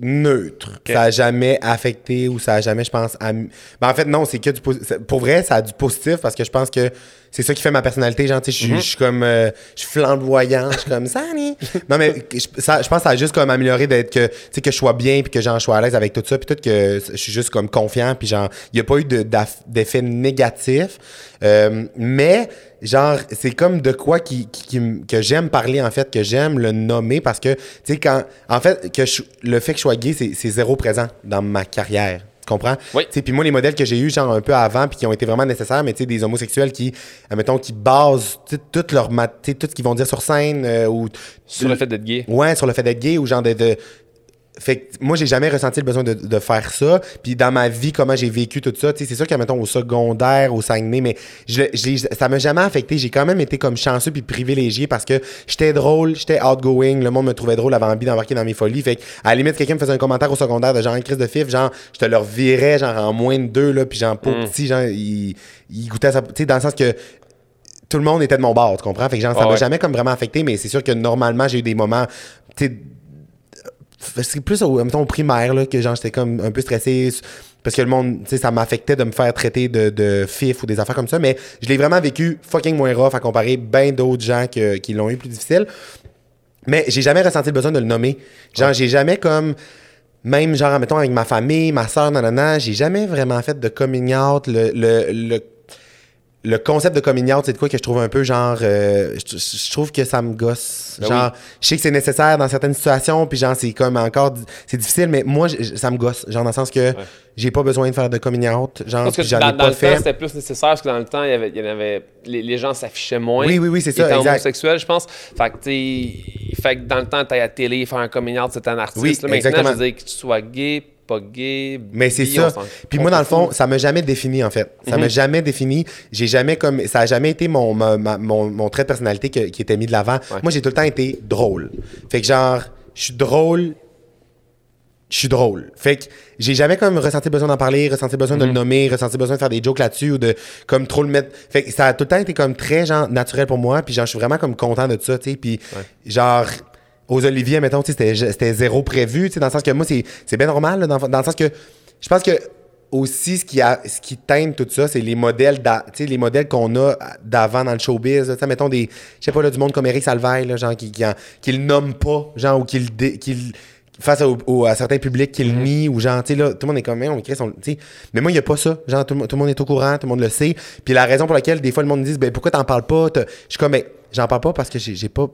neutre. Ça a jamais affecté ou ça a jamais, je pense, am- ben, en fait, non, c'est que du positif. Pour vrai, ça a du positif parce que je pense que c'est ça qui fait ma personnalité. Genre, tu sais, je suis- comme, euh, je suis flamboyant, je suis comme ça, Non, mais je, ça- je pense que ça a juste comme amélioré d'être que, tu sais, que je sois bien puis que j'en sois à l'aise avec tout ça puis tout que je suis juste comme confiant puis genre, il n'y a pas eu de- d'effet négatif. Euh, mais, genre, c'est comme de quoi qui, qui- qui m- que j'aime parler, en fait, que j'aime le nommer parce que, tu sais, quand, en fait, que je- le fait que je sois gay, c'est zéro présent dans ma carrière. Tu comprends? Oui. Tu sais, Puis moi, les modèles que j'ai eus, genre un peu avant, puis qui ont été vraiment nécessaires, mais tu sais, des homosexuels qui, admettons, qui basent tout leur mat- tu sais, tout ce qu'ils vont dire sur scène euh, ou. Sur le fait d'être gay. Ouais, sur le fait d'être gay ou genre de. de- fait que moi, j'ai jamais ressenti le besoin de, de faire ça. Puis dans ma vie, comment j'ai vécu tout ça, c'est sûr que, mettons, au secondaire, au Saguenay, mais je, je ça m'a jamais affecté. J'ai quand même été comme chanceux puis privilégié parce que j'étais drôle, j'étais outgoing, le monde me trouvait drôle, envie d'embarquer dans mes folies. Fait que, à la limite, quelqu'un me faisait un commentaire au secondaire de genre une crise de fif, genre, je te le revirais, genre, en moins de deux, là, puis genre, pas petit, genre, il, il goûtait ça, tu sais, dans le sens que tout le monde était de mon bord, tu comprends? Fait que genre, ça Ah m'a ouais. jamais comme vraiment affecté, mais c'est sûr que normalement, j'ai eu des moments, tu c'est plus au, mettons, au primaire là, que genre j'étais comme un peu stressé parce que le monde, tu sais, ça m'affectait de me faire traiter de, de fif ou des affaires comme ça, mais je l'ai vraiment vécu fucking moins rough à comparer bien d'autres gens que- qui l'ont eu plus difficile. Mais j'ai jamais ressenti le besoin de le nommer. Genre, j'ai jamais comme. Même, genre, mettons, avec ma famille, ma soeur, nanana, j'ai jamais vraiment fait de coming out. Le, le, le, le concept de coming out, c'est de quoi que je trouve un peu genre. euh, je, je trouve que ça me gosse. Ben genre, je sais que c'est nécessaire dans certaines situations, puis genre, c'est comme encore. C'est difficile, mais moi, je- ça me gosse. Genre, dans le sens que j'ai pas besoin de faire de coming out. Genre, Parce que j'en dans, ai dans pas le temps, fait. c'était plus nécessaire parce que dans le temps, il y avait, il y en avait les, les gens s'affichaient moins. Oui, oui, oui, c'est ça, exact. homosexuel, je pense. Fait que, fait que dans le temps, t'as à la télé, faire un coming out, c'est un artiste. Oui, là. Maintenant, exactement. je veux dire que tu sois gay, pas gay. Mais c'est ça. Puis moi, dans le fond, ça m'a jamais défini, en fait. Ça Mhm. m'a jamais défini. J'ai jamais comme. Ça a jamais été mon, ma- ma- mon, mon trait de personnalité que- qui était mis de l'avant. Moi, j'ai tout le temps été drôle. Fait que genre, je suis drôle. Je suis drôle. Fait que j'ai jamais comme ressenti besoin d'en parler, ressenti besoin Mhm. de le nommer, ressenti besoin de faire des jokes là-dessus ou de comme trop le mettre. Fait que ça a tout le temps été comme très genre naturel pour moi. Puis genre, je suis vraiment comme content de ça, tu sais. Puis genre, aux Oliviers, mettons, c'était zéro prévu, dans le sens que moi, c'est bien normal, là, dans, dans le sens que je pense que aussi ce qui a ce qui teinte tout ça c'est les modèles les modèles qu'on a d'avant dans le showbiz là. mettons des je sais pas là, du monde comme Eric Salvaille là, genre qui qui, en- qui le nomme pas genre ou qui le dé- qui le- face au- au- à certains publics qui le nie ou genre tu sais là tout le monde est comme on écrit son mais moi il y a pas ça genre tout, tout le monde est au courant tout le monde le sait puis la raison pour laquelle des fois le monde me dit ben pourquoi t'en parles pas je suis comme ben j'en parle pas parce que j'ai pas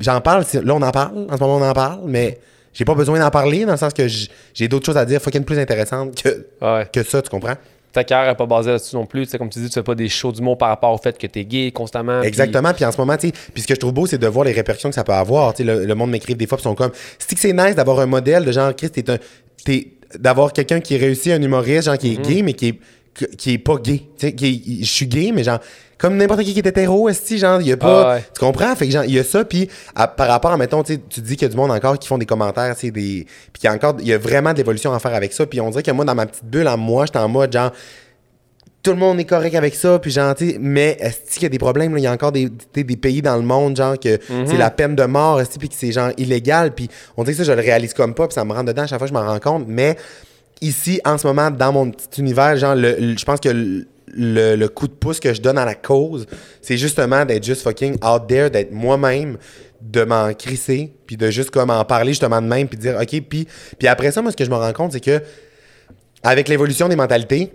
j'en parle là on en parle en ce moment on en parle mais j'ai pas besoin d'en parler dans le sens que j'ai d'autres choses à dire fucking plus intéressantes que Ouais. que ça, tu comprends? Ta carrière n'est pas basée là-dessus non plus. Tu sais, comme tu dis, tu fais pas des shows d'humour par rapport au fait que t'es gay constamment. Exactement. Puis en ce moment, tu sais, puis ce que je trouve beau, c'est de voir les répercussions que ça peut avoir. Tu sais, le, le monde m'écrive des fois, puis ils sont comme, c'est que c'est nice d'avoir un modèle de genre, Chris, t'es un, d'avoir quelqu'un qui réussit, un humoriste, genre qui est gay, mais qui est, qui est pas gay. Tu sais, qui est- je suis gay, mais genre, comme n'importe qui qui est hétéro, esti, genre, il y a pas, Ah ouais. tu comprends? Fait que genre, il y a ça, puis par rapport à, mettons, tu dis qu'il y a du monde encore qui font des commentaires, tu sais, des, puis qu'il y a encore, il y a vraiment de l'évolution à faire avec ça, puis on dirait que moi, dans ma petite bulle, en moi, j'étais en mode, genre, tout le monde est correct avec ça, puis genre, tu sais, mais est-ce qu'il y a des problèmes, là? Il y a encore des, des pays dans le monde, genre, que c'est la peine de mort, est-ce puis que c'est genre illégal, puis on dit que ça, je le réalise comme pas, puis ça me rentre dedans à chaque fois que je m'en rends compte, mais ici, en ce moment, dans mon petit univers, genre, je pense que le, coup de pouce que je donne à la cause, c'est justement d'être juste fucking out there, d'être moi-même, de m'en crisser, puis de juste comme en parler justement de même, puis dire, OK, puis, puis après ça, moi, ce que je me rends compte, c'est que avec l'évolution des mentalités,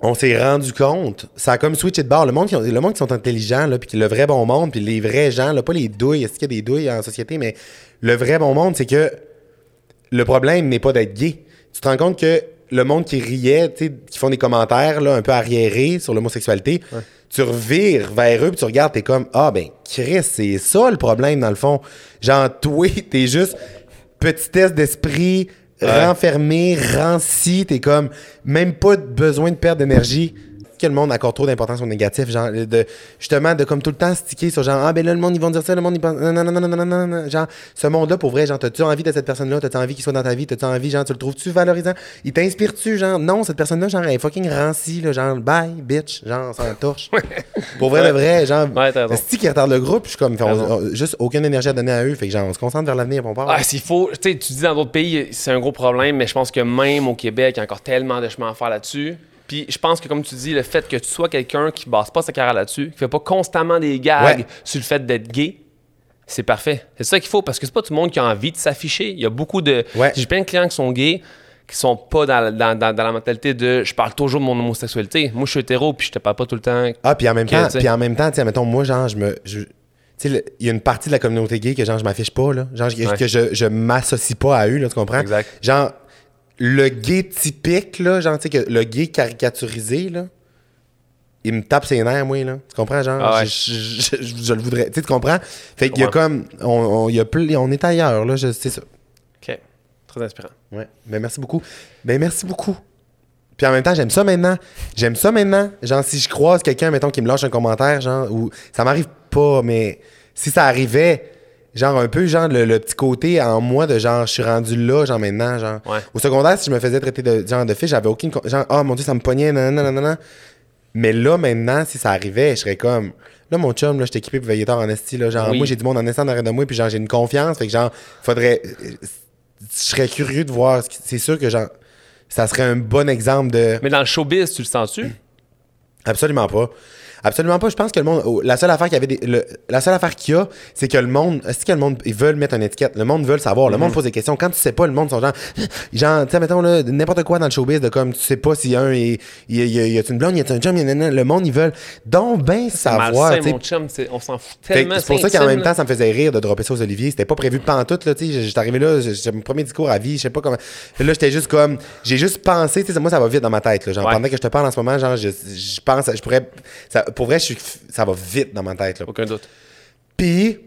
on s'est rendu compte, ça a comme switché de bord. Le monde qui, le monde qui sont intelligents, là, puis le vrai bon monde, puis les vrais gens, là, pas les douilles, est-ce qu'il y a des douilles en société, mais le vrai bon monde, c'est que le problème n'est pas d'être gay. Tu te rends compte que le monde qui riait, qui font des commentaires là, un peu arriérés sur l'homosexualité, tu revires vers eux puis tu regardes, t'es comme Ah ben Chris, c'est ça le problème dans le fond. Genre, toi, [laughs] t'es juste petitesse d'esprit, renfermé, ranci, t'es comme même pas besoin de perdre d'énergie. Que le monde accorde trop d'importance au négatif, genre de justement de comme tout le temps sticker sur genre ah ben là le monde ils vont dire ça, le monde ils pensent non non non non non non genre ce monde-là pour vrai genre t'as-tu envie de cette personne-là, t'as-tu envie qu'il soit dans ta vie, t'as-tu envie genre tu le trouves-tu valorisant, il t'inspire-tu genre? Non cette personne-là genre elle est fucking rancie là genre bye bitch genre ça torche. pour vrai de vrai genre Ouais, c'est qui retarde le groupe, je suis comme on- raison. on- juste aucune énergie à donner à eux, fait que genre on se concentre vers l'avenir, on part. Ah, s'il faut, tu sais, tu dis dans d'autres pays, c'est un gros problème, mais je pense que même au Québec, il y a encore tellement de chemin à faire là-dessus. Puis je pense que, comme tu dis, le fait que tu sois quelqu'un qui base pas sa carrière là-dessus, qui fait pas constamment des gags Ouais. sur le fait d'être gay, c'est parfait. C'est ça qu'il faut, parce que c'est pas tout le monde qui a envie de s'afficher. Il y a beaucoup de. Ouais. J'ai plein de clients qui sont gays, qui sont pas dans, dans- dans- dans la mentalité de je parle toujours de mon homosexualité. Moi, je suis hétéro, puis je te parle pas tout le temps. Ah, puis en même Que, temps, tu sais. puis en même temps, tu mettons, moi, genre, je me. je- Tu sais, le- il y a une partie de la communauté gay que, genre, je m'affiche pas, là. Genre, Ouais. que je, je m'associe pas à eux, là, tu comprends? Exact. Genre, le gay typique, là, genre, tu sais, le gay caricaturisé, là, il me tape ses nerfs, moi, là. Tu comprends? Genre, Ah ouais. je, je- je- je le voudrais. Tu sais, tu comprends? Fait qu'il y a comme. On, on, y a plus, on est ailleurs, là, je sais ça. OK. Très inspirant. Ouais. Ben, merci beaucoup. Ben, merci beaucoup. Puis en même temps, j'aime ça maintenant. J'aime ça maintenant. Genre, si je croise quelqu'un, mettons, qui me lâche un commentaire, genre, ou ça m'arrive pas, mais si ça arrivait, genre, un peu, genre, le, le petit côté en moi de genre, je suis rendu là, genre, maintenant, genre. Ouais. Au secondaire, si je me faisais traiter de genre de fille, j'avais aucune. Genre, oh mon dieu, ça me pognait, non, non, non, non. Mais là, maintenant, si ça arrivait, je serais comme. Là, mon chum, là, je suis équipé pour veiller tard en esti, là. Genre, Oui. moi, j'ai du monde en esti en arrière de moi, puis genre, j'ai une confiance. Fait que, genre, faudrait. Je serais curieux de voir. C'est sûr que, genre, ça serait un bon exemple de. Mais dans le showbiz, tu le sens-tu? Absolument pas. Absolument pas. Je pense que le monde. oh, La seule affaire qu'il y avait. des- le- la seule affaire qu'il y a, c'est que le monde. Est-ce que le monde. Ils veulent mettre une étiquette? Le monde veut le savoir. Le monde pose des questions. Quand tu sais pas, le monde sont genre. [gasps] Genre, tu sais, mettons, là, n'importe quoi dans le showbiz, de comme, tu sais pas si un est. Il y a, y a une blonde, il y a un chum, il y a un- Le monde, ils veulent. Donc, ben savoir. Malsain, tu sais. mon chum, c'est- on s'en fout Fait que tellement. C'est pour ça intime, qu'en même là. temps, ça me faisait rire de dropper ça aux Olivier. C'était pas prévu pantoute, là, tu sais. J'étais arrivé là, j'ai mon premier discours à vie, je sais pas comment. Là, j'étais juste comme. J'ai juste pensé, tu sais, moi, ça va vite dans ma tête, là. Genre, Ouais. pendant que je te parle en ce moment, genre, je, je pense, je pourrais. ça- pour vrai, je suis, ça va vite dans ma tête, là. Aucun doute. Puis,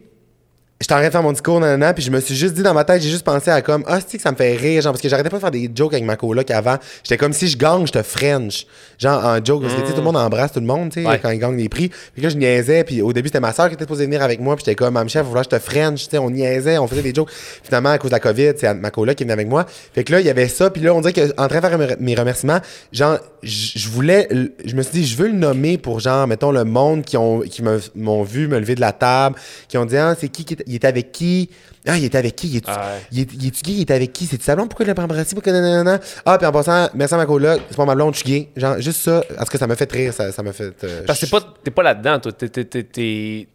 j'étais en train de faire mon discours, nanana, puis je me suis juste dit dans ma tête, j'ai juste pensé à comme, ah, c'est que ça me fait rire, genre, parce que j'arrêtais pas de faire des jokes avec ma coloc avant. J'étais comme, si je gagne, je te French. Genre, en joke, parce que, tu sais, tout le monde embrasse tout le monde, tu sais, Ouais. quand ils gagnent des prix. Puis là, je niaisais, puis au début, c'était ma soeur qui était supposée venir avec moi, puis j'étais comme, Mam chef, que je te French, tu sais, on niaisait, on faisait des jokes. Finalement, à cause de la COVID, c'est ma coloc qui venait avec moi. Fait que là, il y avait ça, puis là, on dirait que, en train de faire mes- remerciements, genre, je voulais, je me suis dit, je veux le nommer pour, genre, mettons, le monde qui ont, qui m'ont vu me lever de la table, qui ont dit, ah, c'est qui, qui était- il était avec qui? Ah, il était avec qui? Il est-tu Ouais. il est, il gay? Il était avec qui? C'est-tu sa blonde? Pourquoi il l'a pas embrassé? Pourquoi nanana? Ah, puis en passant, merci à ma coloc, c'est pas ma blonde, je suis gay. Genre, juste ça, parce que ça m'a fait rire, ça, ça m'a fait. euh, Parce que t'es pas, t'es pas là-dedans, toi. T'es- t'es- t'es- t'es-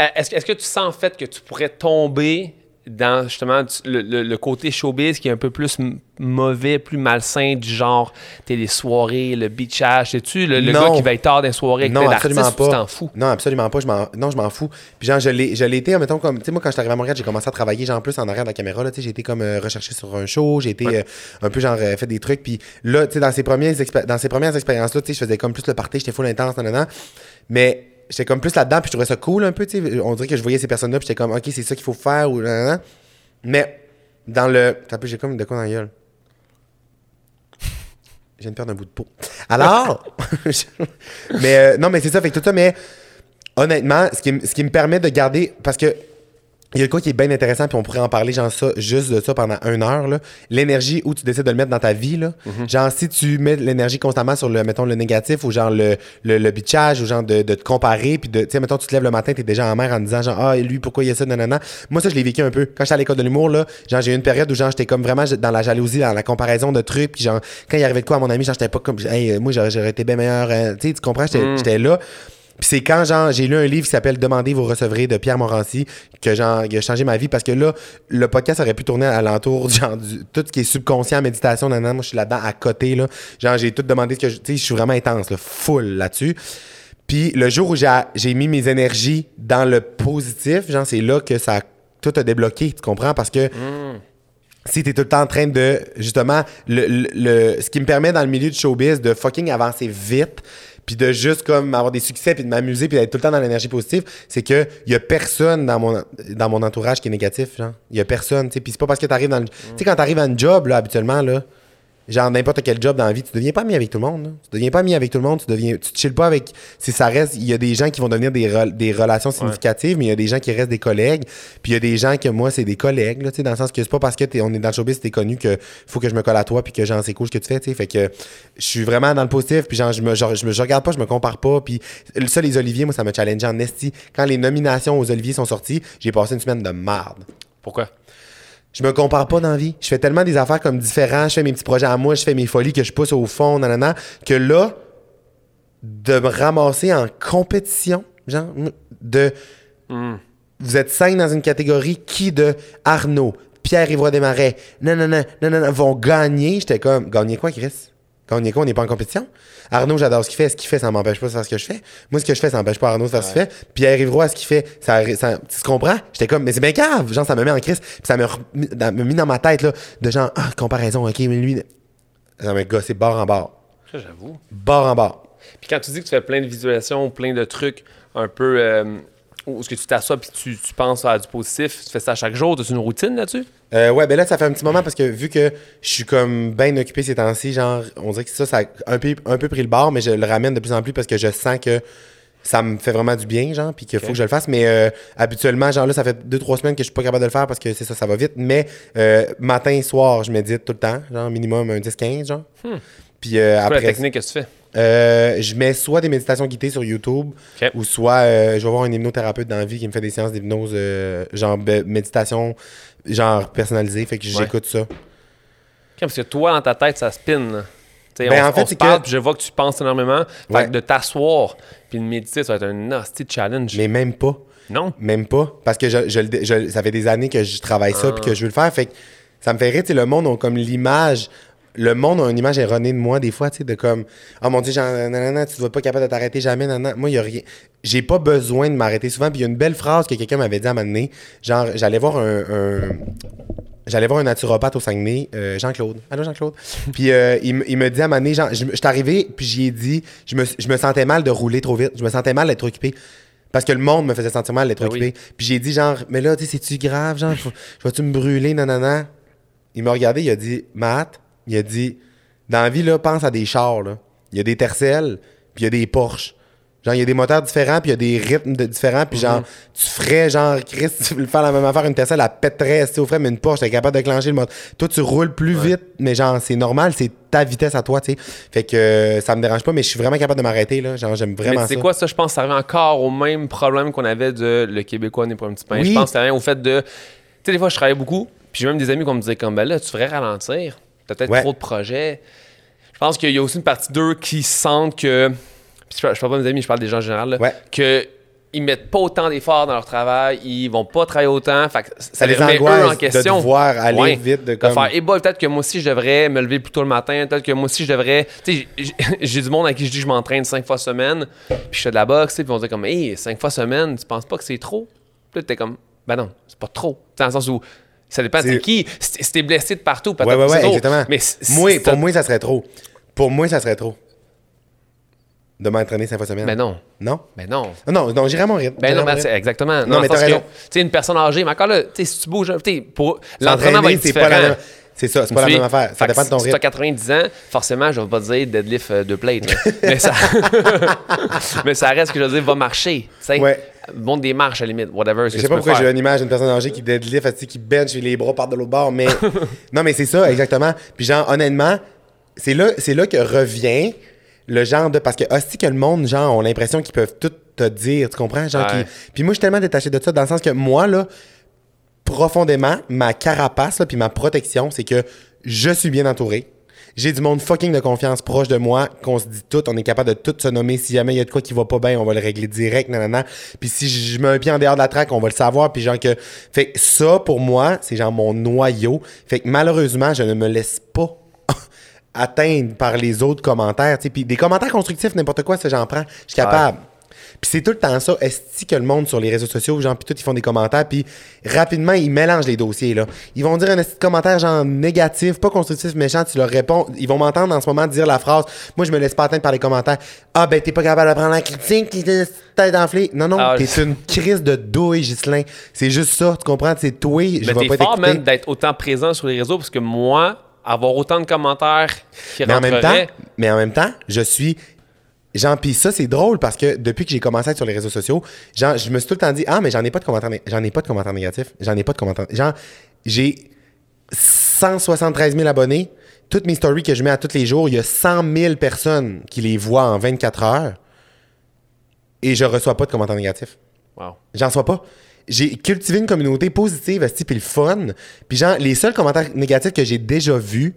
Euh, Est-ce, est-ce que tu sens en fait que tu pourrais tomber dans justement le, le- le côté showbiz qui est un peu plus mauvais, plus malsain, du genre, t'es les soirées, le beachage, c'est-tu le, le gars qui va être tard les soirées avec Non, absolument pas. tu t'en fous? Non, absolument pas. Je m'en, non, je m'en fous. Puis genre, je l'ai, été, mettons, comme, tu sais, moi, quand je suis arrivé à Montréal, j'ai commencé à travailler, genre, plus en arrière de la caméra, là, tu sais, j'ai été comme euh, recherché sur un show, j'ai été euh, un peu, genre, euh, fait des trucs. Puis là, tu sais, dans ces premières, dans ces premières expériences-là, tu sais, je faisais comme plus le party, j'étais full intense, nanana. Mais j'étais comme plus là-dedans, puis je trouvais ça cool un peu, tu sais. On dirait que je voyais ces personnes-là, puis j'étais comme, OK, c'est ça qu'il faut faire, ou. Mais dans le. T'as j'ai comme de quoi dans la gueule. Je viens de perdre un bout de peau. Alors, [laughs] mais euh, non, mais c'est ça, fait que tout ça, mais honnêtement, ce qui, ce qui me permet de garder, parce que il y a quoi qui est bien intéressant, puis on pourrait en parler, genre ça, juste de ça pendant une heure, là. L'énergie où tu décides de le mettre dans ta vie, là. Genre, si tu mets l'énergie constamment sur le, mettons, le négatif, ou genre le, le, le bitchage, ou genre de, de te comparer, puis de, tu sais, mettons, tu te lèves le matin, t'es déjà en mer en disant, genre, ah, lui, pourquoi il y a ça, nanana. Moi, ça, je l'ai vécu un peu. Quand j'étais à l'école de l'humour, là, genre, j'ai eu une période où, genre, j'étais comme vraiment dans la jalousie, dans la comparaison de trucs, puis genre, quand il arrivait de quoi à mon ami, genre, j'étais pas comme, hey, moi, j'aurais été bien meilleur, hein. tu sais, tu comprends, j'étais j'étais là. Puis c'est quand genre j'ai lu un livre qui s'appelle Demandez vous recevrez de Pierre Morancy que genre il a changé ma vie parce que là le podcast aurait pu tourner alentour [laughs] genre du, tout ce qui est subconscient méditation nan, nan, moi je suis là-dedans à côté là. Genre j'ai tout demandé ce que je- tu sais je suis vraiment intense là, full là-dessus. Puis le jour où j'ai mis mes énergies dans le positif, genre c'est là que ça a tout a débloqué, tu comprends? Parce que si t'es tout le temps en train de justement le, le- le- ce qui me permet dans le milieu du showbiz de fucking avancer vite puis de juste comme avoir des succès puis de m'amuser puis d'être tout le temps dans l'énergie positive c'est que y a personne dans mon dans mon entourage qui est négatif genre. Y a personne tu sais. Puis c'est pas parce que t'arrives dans le tu sais quand t'arrives à un job là habituellement là genre n'importe quel job dans la vie, tu deviens pas ami avec tout le monde. là. Tu deviens pas ami avec tout le monde, tu deviens tu chill pas avec si ça reste, il y a des gens qui vont devenir des, rel- des relations significatives, mais il y a des gens qui restent des collègues, puis il y a des gens que moi c'est des collègues là, sais dans le sens que c'est pas parce que t'es- on est dans le showbiz, t'es connu que faut que je me colle à toi puis que genre c'est cool ce que tu fais, tu sais, fait que je suis vraiment dans le positif puis genre je me genre, je me je regarde pas, je me compare pas puis ça les Oliviers, moi ça me challenge en esti. Quand les nominations aux Oliviers sont sorties, j'ai passé une semaine de marde. Pourquoi? Je me compare pas dans la vie. Je fais tellement des affaires comme différents. Je fais mes petits projets à moi, je fais mes folies que je pousse au fond, nanana, que là, de me ramasser en compétition, genre, de. Vous êtes cinq dans une catégorie qui de Arnaud, Pierre-Yvroy Desmarais, non, non, vont gagner? J'étais comme, gagner quoi, Chris? Gagner quoi? On n'est pas en compétition? Arnaud, j'adore ce qu'il fait. Ce qu'il fait, ça m'empêche pas de faire ce que je fais. Moi, ce que je fais, ça m'empêche pas Arnaud de faire ce qu'il fait. Pierre-Yvroy, ce qu'il fait, ça, ça- tu comprends? J'étais comme, mais c'est bien grave. Genre, ça me met en crise. Puis ça me dans- me mis dans ma tête, là, de genre, ah, comparaison, ok, mais lui, ça m'a gossé bord en bord. Ça, j'avoue. Bord en bord. Puis quand tu dis que tu fais plein de visualisations, plein de trucs un peu. Euh, où est-ce que tu t'assois puis tu, tu penses à du positif, tu fais ça chaque jour, tu as une routine là-dessus? Euh, ouais, ben là, ça fait un petit moment parce que vu que je suis comme bien occupé ces temps-ci, genre, on dirait que ça, ça a un peu, un peu pris le bord, mais je le ramène de plus en plus parce que je sens que ça me fait vraiment du bien, genre, puis qu'il faut que je le fasse. Mais euh, habituellement, genre là, ça fait deux, trois semaines que je suis pas capable de le faire parce que c'est ça, ça va vite. Mais euh, matin, soir, je médite tout le temps, genre, minimum un 10-15, genre. Puis euh, après. la technique que tu fais? Euh, je mets soit des méditations guidées sur YouTube ou soit euh, je vais voir un hypnothérapeute dans la vie qui me fait des séances d'hypnose euh, genre méditation genre personnalisée fait que j'écoute ça. Parce que toi, dans ta tête, ça spin. Ben, on, en fait, on parle, que- je vois que tu penses énormément. Fait Ouais. que de t'asseoir puis de méditer, ça va être un nasty challenge. Mais même pas. Non? Même pas. Parce que je, je le dé- je- ça fait des années que je travaille ça puis que je veux le faire. Fait que ça me fait rire, le monde a comme l'image. Le monde a une image erronée de moi des fois, tu sais, de comme Oh mon dieu, genre, nanana, tu ne vas pas capable de t'arrêter jamais, nanana. Moi, il y a rien. J'ai pas besoin de m'arrêter souvent. Puis il y a une belle phrase que quelqu'un m'avait dit à un moment donné. Genre, j'allais voir un. un- J'allais voir un naturopathe au Saguenay, euh, Jean-Claude. Allô, Jean-Claude? [laughs] puis euh, il, me- il me dit à donné, genre, je, suis arrivé, puis j'y ai dit, je me, je me sentais mal de rouler trop vite. Je me sentais mal d'être occupé. Parce que le monde me faisait sentir mal d'être Ah occupé. oui. Puis j'ai dit, genre, mais là, tu sais, c'est-tu grave, genre, je vais-tu me brûler, nanana? Il m'a regardé, il a dit, Matt, il a dit, dans la vie, là, pense à des chars, là. Il y a des Tercel, puis il y a des Porsche. Genre, il y a des moteurs différents, puis il y a des rythmes de- différents, puis genre, tu ferais, genre, Chris, tu veux faire la même affaire, une Tercel, elle pèterait, si au frais, mais une Porsche, t'es capable de clencher le moteur. Toi, tu roules plus vite, mais genre, c'est normal, c'est ta vitesse à toi, tu sais. Fait que euh, ça me dérange pas, mais je suis vraiment capable de m'arrêter, là. Genre, j'aime vraiment Mais c'est ça. quoi ça? Je pense que ça revient encore au même problème qu'on avait de le Québécois n'est pas un petit pain. Oui. Je pense que ça revient au fait de. Tu sais, des fois, je travaillais beaucoup, puis j'ai même des amis qui me disaient comme, ben là, tu ferais ralentir. T'as peut-être Ouais. trop de projets. Je pense qu'il y a aussi une partie d'eux qui sentent que. Je, parle- pas de mes amis, je parle des gens en général. là, Ouais. Que. Ils mettent pas autant d'efforts dans leur travail, ils vont pas travailler autant. Fait que ça, Ça les remet eux en de question. devoir aller Ouais. vite, de De comme- faire, eh boy, peut-être que moi aussi je devrais me lever plus tôt le matin, peut-être que moi aussi je devrais. Tu sais, [laughs] j'ai- du monde à qui je dis que je m'entraîne cinq fois semaine, puis je fais de la boxe, puis on dit comme, hey, cinq fois semaine, tu penses pas que c'est trop? Puis là, t'es comme, ben non, c'est pas trop. Dans le sens où ça dépend de C'est- qui? Si si t'es blessé de partout, peut-être Ouais, ouais, ouais, trop. exactement. Mais si- moi, si pour moi, ça serait trop. Pour moi, ça serait trop. De m'entraîner cinq fois semaine. Ben non, Non? ben non. Non, non, j'irai à mon rythme. Ben non, rythme. c'est exactement. Non, mais t'as raison. Tu sais, une personne âgée, mais encore là, tu sais, si tu bouges, tu sais, pour l'entraînement va être c'est différent. pas. C'est ça, c'est pas la même affaire. Ça dépend de ton si tu as rythme. 90 ans, forcément, je vais pas te dire deadlift euh, deux plates. là. [laughs] mais, ça... [laughs] mais ça reste que je veux dire, va marcher. Ouais. Monte des marches à la limite, whatever. Je sais pas pourquoi j'ai une image d'une personne âgée qui deadlift, qui bench et les bras partent de l'autre bord, mais. [laughs] non, mais c'est ça, exactement. Puis, genre, honnêtement, c'est là, c'est là que revient le genre de. Parce que, hostie, que le monde, genre, ont l'impression qu'ils peuvent tout te dire, tu comprends? Genre, Ouais. Puis, moi, je suis tellement détaché de ça, dans le sens que moi, là, profondément, ma carapace, là, puis ma protection, c'est que je suis bien entouré. J'ai du monde fucking de confiance proche de moi, qu'on se dit tout, on est capable de tout se nommer. Si jamais il y a de quoi qui va pas bien, on va le régler direct, nanana. Puis si je mets un pied en dehors de la traque, on va le savoir. Puis genre que. Fait que ça, pour moi, c'est genre mon noyau. Fait que malheureusement, je ne me laisse pas [laughs] atteindre par les autres commentaires. Puis des commentaires constructifs, n'importe quoi, ça, j'en prends. Je suis capable. Puis c'est tout le temps ça. Est-ce que le monde sur les réseaux sociaux, genre, puis tout, ils font des commentaires, puis rapidement, ils mélangent les dossiers, là. Ils vont dire un esti de commentaire, genre, négatif, pas constructif, méchant, tu leur réponds. Ils vont m'entendre en ce moment dire la phrase Moi, je me laisse pas atteindre par les commentaires. Ah, ben, t'es pas capable de prendre la critique, tête enflée. Non, non, Ah, t'es je- une crise de douille, Ghislain. C'est juste ça, tu comprends? C'est toi, je Mais vais pas fort, man, d'être autant présent sur les réseaux parce que moi, avoir autant de commentaires qui Mais en même temps, mais en même temps, je suis genre puis ça c'est drôle parce que depuis que j'ai commencé à être sur les réseaux sociaux, genre je me suis tout le temps dit ah mais j'en ai pas de commentaires j'en ai pas de commentaires négatifs, j'en ai pas de commentaires genre j'ai 173 000 abonnés, toutes mes stories que je mets à tous les jours, il y a 100 000 personnes qui les voient en 24 heures et je reçois pas de commentaires négatifs. wow. J'en sois pas. J'ai cultivé une communauté positive, puis le fun. Puis genre, les seuls commentaires négatifs que j'ai déjà vus,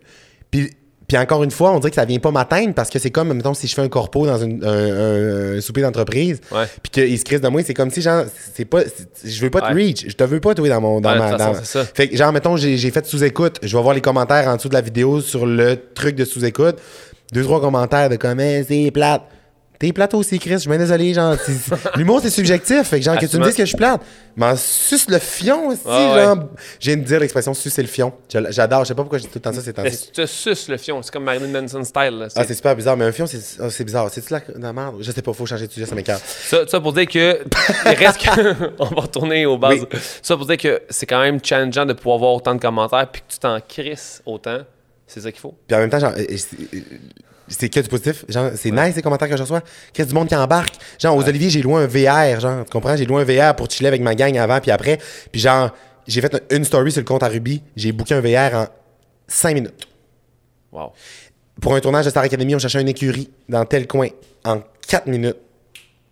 puis, puis encore une fois, on dirait que ça vient pas m'atteindre parce que c'est comme, mettons, si je fais un corpo dans une- un, un- un souper d'entreprise, Ouais. puis qu'ils se crissent de moi, c'est comme si, genre, c'est pas, je veux pas te Ouais. reach, je te veux pas, toi, dans mon, dans Ouais, ma, façon, dans- c'est ça. Fait que, genre, mettons, j'ai j'ai fait sous-écoute, je vais voir les commentaires en dessous de la vidéo sur le truc de sous-écoute, deux, trois commentaires de comme, Eh, c'est plate. T'es plate aussi, Chris. Je suis bien désolé. Genre, l'humour, c'est subjectif. Fait que, genre, que tu me dises que je suis plate. Mais suce le fion aussi. Ah ouais. genre, j'ai de dire l'expression sucer le fion. J'adore. Je sais pas pourquoi j'ai tout le temps ça, c'est si tu te suces le fion, c'est comme Marilyn Manson style. là. Ah, C'est- super bizarre. Mais un fion, c'est ah, c'est bizarre. C'est-tu la, la merde? Je sais pas. Faut changer de sujet. Ça m'écarte. Ça, ça pour dire que il reste que- [laughs] on va retourner aux bases. Oui. Ça pour dire que c'est quand même challengeant de pouvoir avoir autant de commentaires puis que tu t'en crisses autant. C'est ça qu'il faut. Puis en même temps, genre, c'est- que du positif. Genre, c'est nice les commentaires que je reçois. Qu'est-ce du monde qui embarque? Genre, aux Olivier, j'ai loué un VR. Genre, tu comprends? J'ai loué un VR pour chiller avec ma gang avant puis après. Puis genre, j'ai fait une story sur le compte à Ruby. J'ai booké un VR en 5 minutes. Wow. Pour un tournage de Star Academy, on cherchait une écurie dans tel coin. En 4 minutes,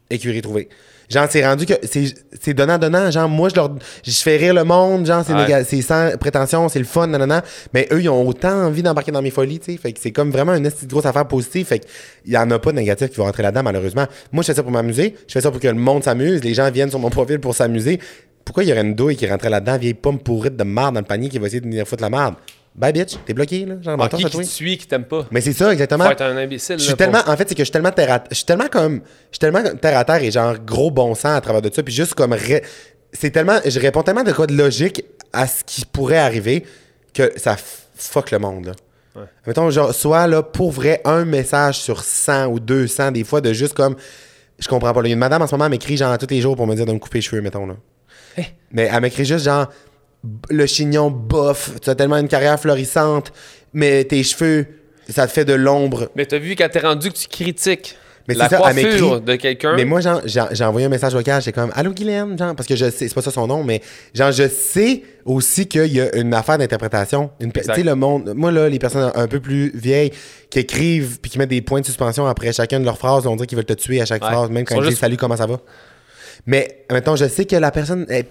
écurie trouvée. Genre, c'est rendu que c'est c'est donnant-donnant. Genre, moi, je leur je fais rire le monde. Genre, c'est Ouais. sans prétention, c'est le fun, nanana. Mais eux, ils ont autant envie d'embarquer dans mes folies, tu sais. Fait que c'est comme vraiment une grosse affaire positive. Fait qu'il y en a pas de négatif qui vont rentrer là-dedans, malheureusement. Moi, je fais ça pour m'amuser. Je fais ça pour que le monde s'amuse. Les gens viennent sur mon profil pour s'amuser. Pourquoi il y aurait une douille qui rentrait là-dedans, vieille pomme pourrite de marde dans le panier qui va essayer de venir foutre la marde? Bye, bitch. T'es bloqué, là. Genre, Ah, qui, qui te suit, qui t'aime pas? Mais c'est ça, exactement. Faut être un imbécile. Je suis là, tellement, pour- en fait, c'est que je suis tellement terre à, je suis tellement comme, je suis tellement terre à terre et genre gros bon sens à travers de ça, puis juste comme, ré- c'est tellement, je réponds tellement de quoi de logique à ce qui pourrait arriver que ça fuck le monde, là. Mettons, genre, soit là, pour vrai, un message sur 100 ou 200, des fois, de juste comme, je comprends pas. là. Il y a une madame en ce moment, elle m'écrit genre tous les jours pour me dire de me couper les cheveux, mettons, là. Mais elle m'écrit juste genre, le chignon bof, tu as tellement une carrière florissante, mais tes cheveux, ça te fait de l'ombre. Mais t'as vu quand t'es rendu que tu critiques Mais la ça, coiffure de quelqu'un? Mais moi, genre, j'ai j'ai envoyé un message vocal, j'étais comme Allô Guylaine, genre, parce que je sais, c'est pas ça son nom, mais genre, je sais aussi qu'il y a une affaire d'interprétation. Tu sais, le monde, moi, là, les personnes un peu plus vieilles qui écrivent puis qui mettent des points de suspension après chacune de leurs phrases, on dirait qu'ils veulent te tuer à chaque Ouais. phrase, même quand Ils disent juste- Salut, comment ça va? Mais, mettons, je sais que la personne. elle-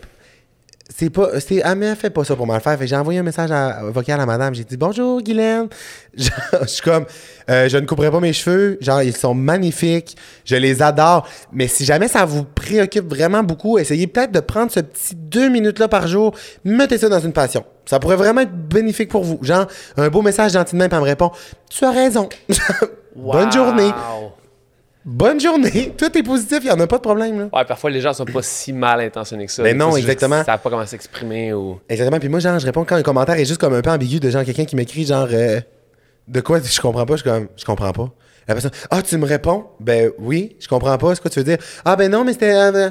c'est pas. C'est, fait pas ça pour mal faire. J'ai envoyé un message vocal à madame. J'ai dit Bonjour, Guylaine. [laughs] Genre, je suis comme euh, Je ne couperai pas mes cheveux. Genre, ils sont magnifiques. Je les adore. Mais si jamais ça vous préoccupe vraiment beaucoup, essayez peut-être de prendre ce petit deux minutes-là par jour. Mettez ça dans une passion. Ça pourrait vraiment être bénéfique pour vous. Genre, un beau message même, puis elle me répond Tu as raison. [laughs] Bonne journée. Bonne journée. [laughs] Tout est positif. Il n'y en a pas de problème. Là. Ouais, parfois les gens sont pas si mal intentionnés que ça. Mais Des non, exactement. qu'ils savent pas comment s'exprimer ou. Exactement. Puis moi, genre, je réponds quand un commentaire est juste comme un peu ambigu de genre quelqu'un qui m'écrit genre euh, de quoi je comprends pas. Je suis comme je comprends pas. La personne Ah, tu me réponds Ben oui, je comprends pas. C'est quoi tu veux dire Ah, ben non, mais c'était. euh,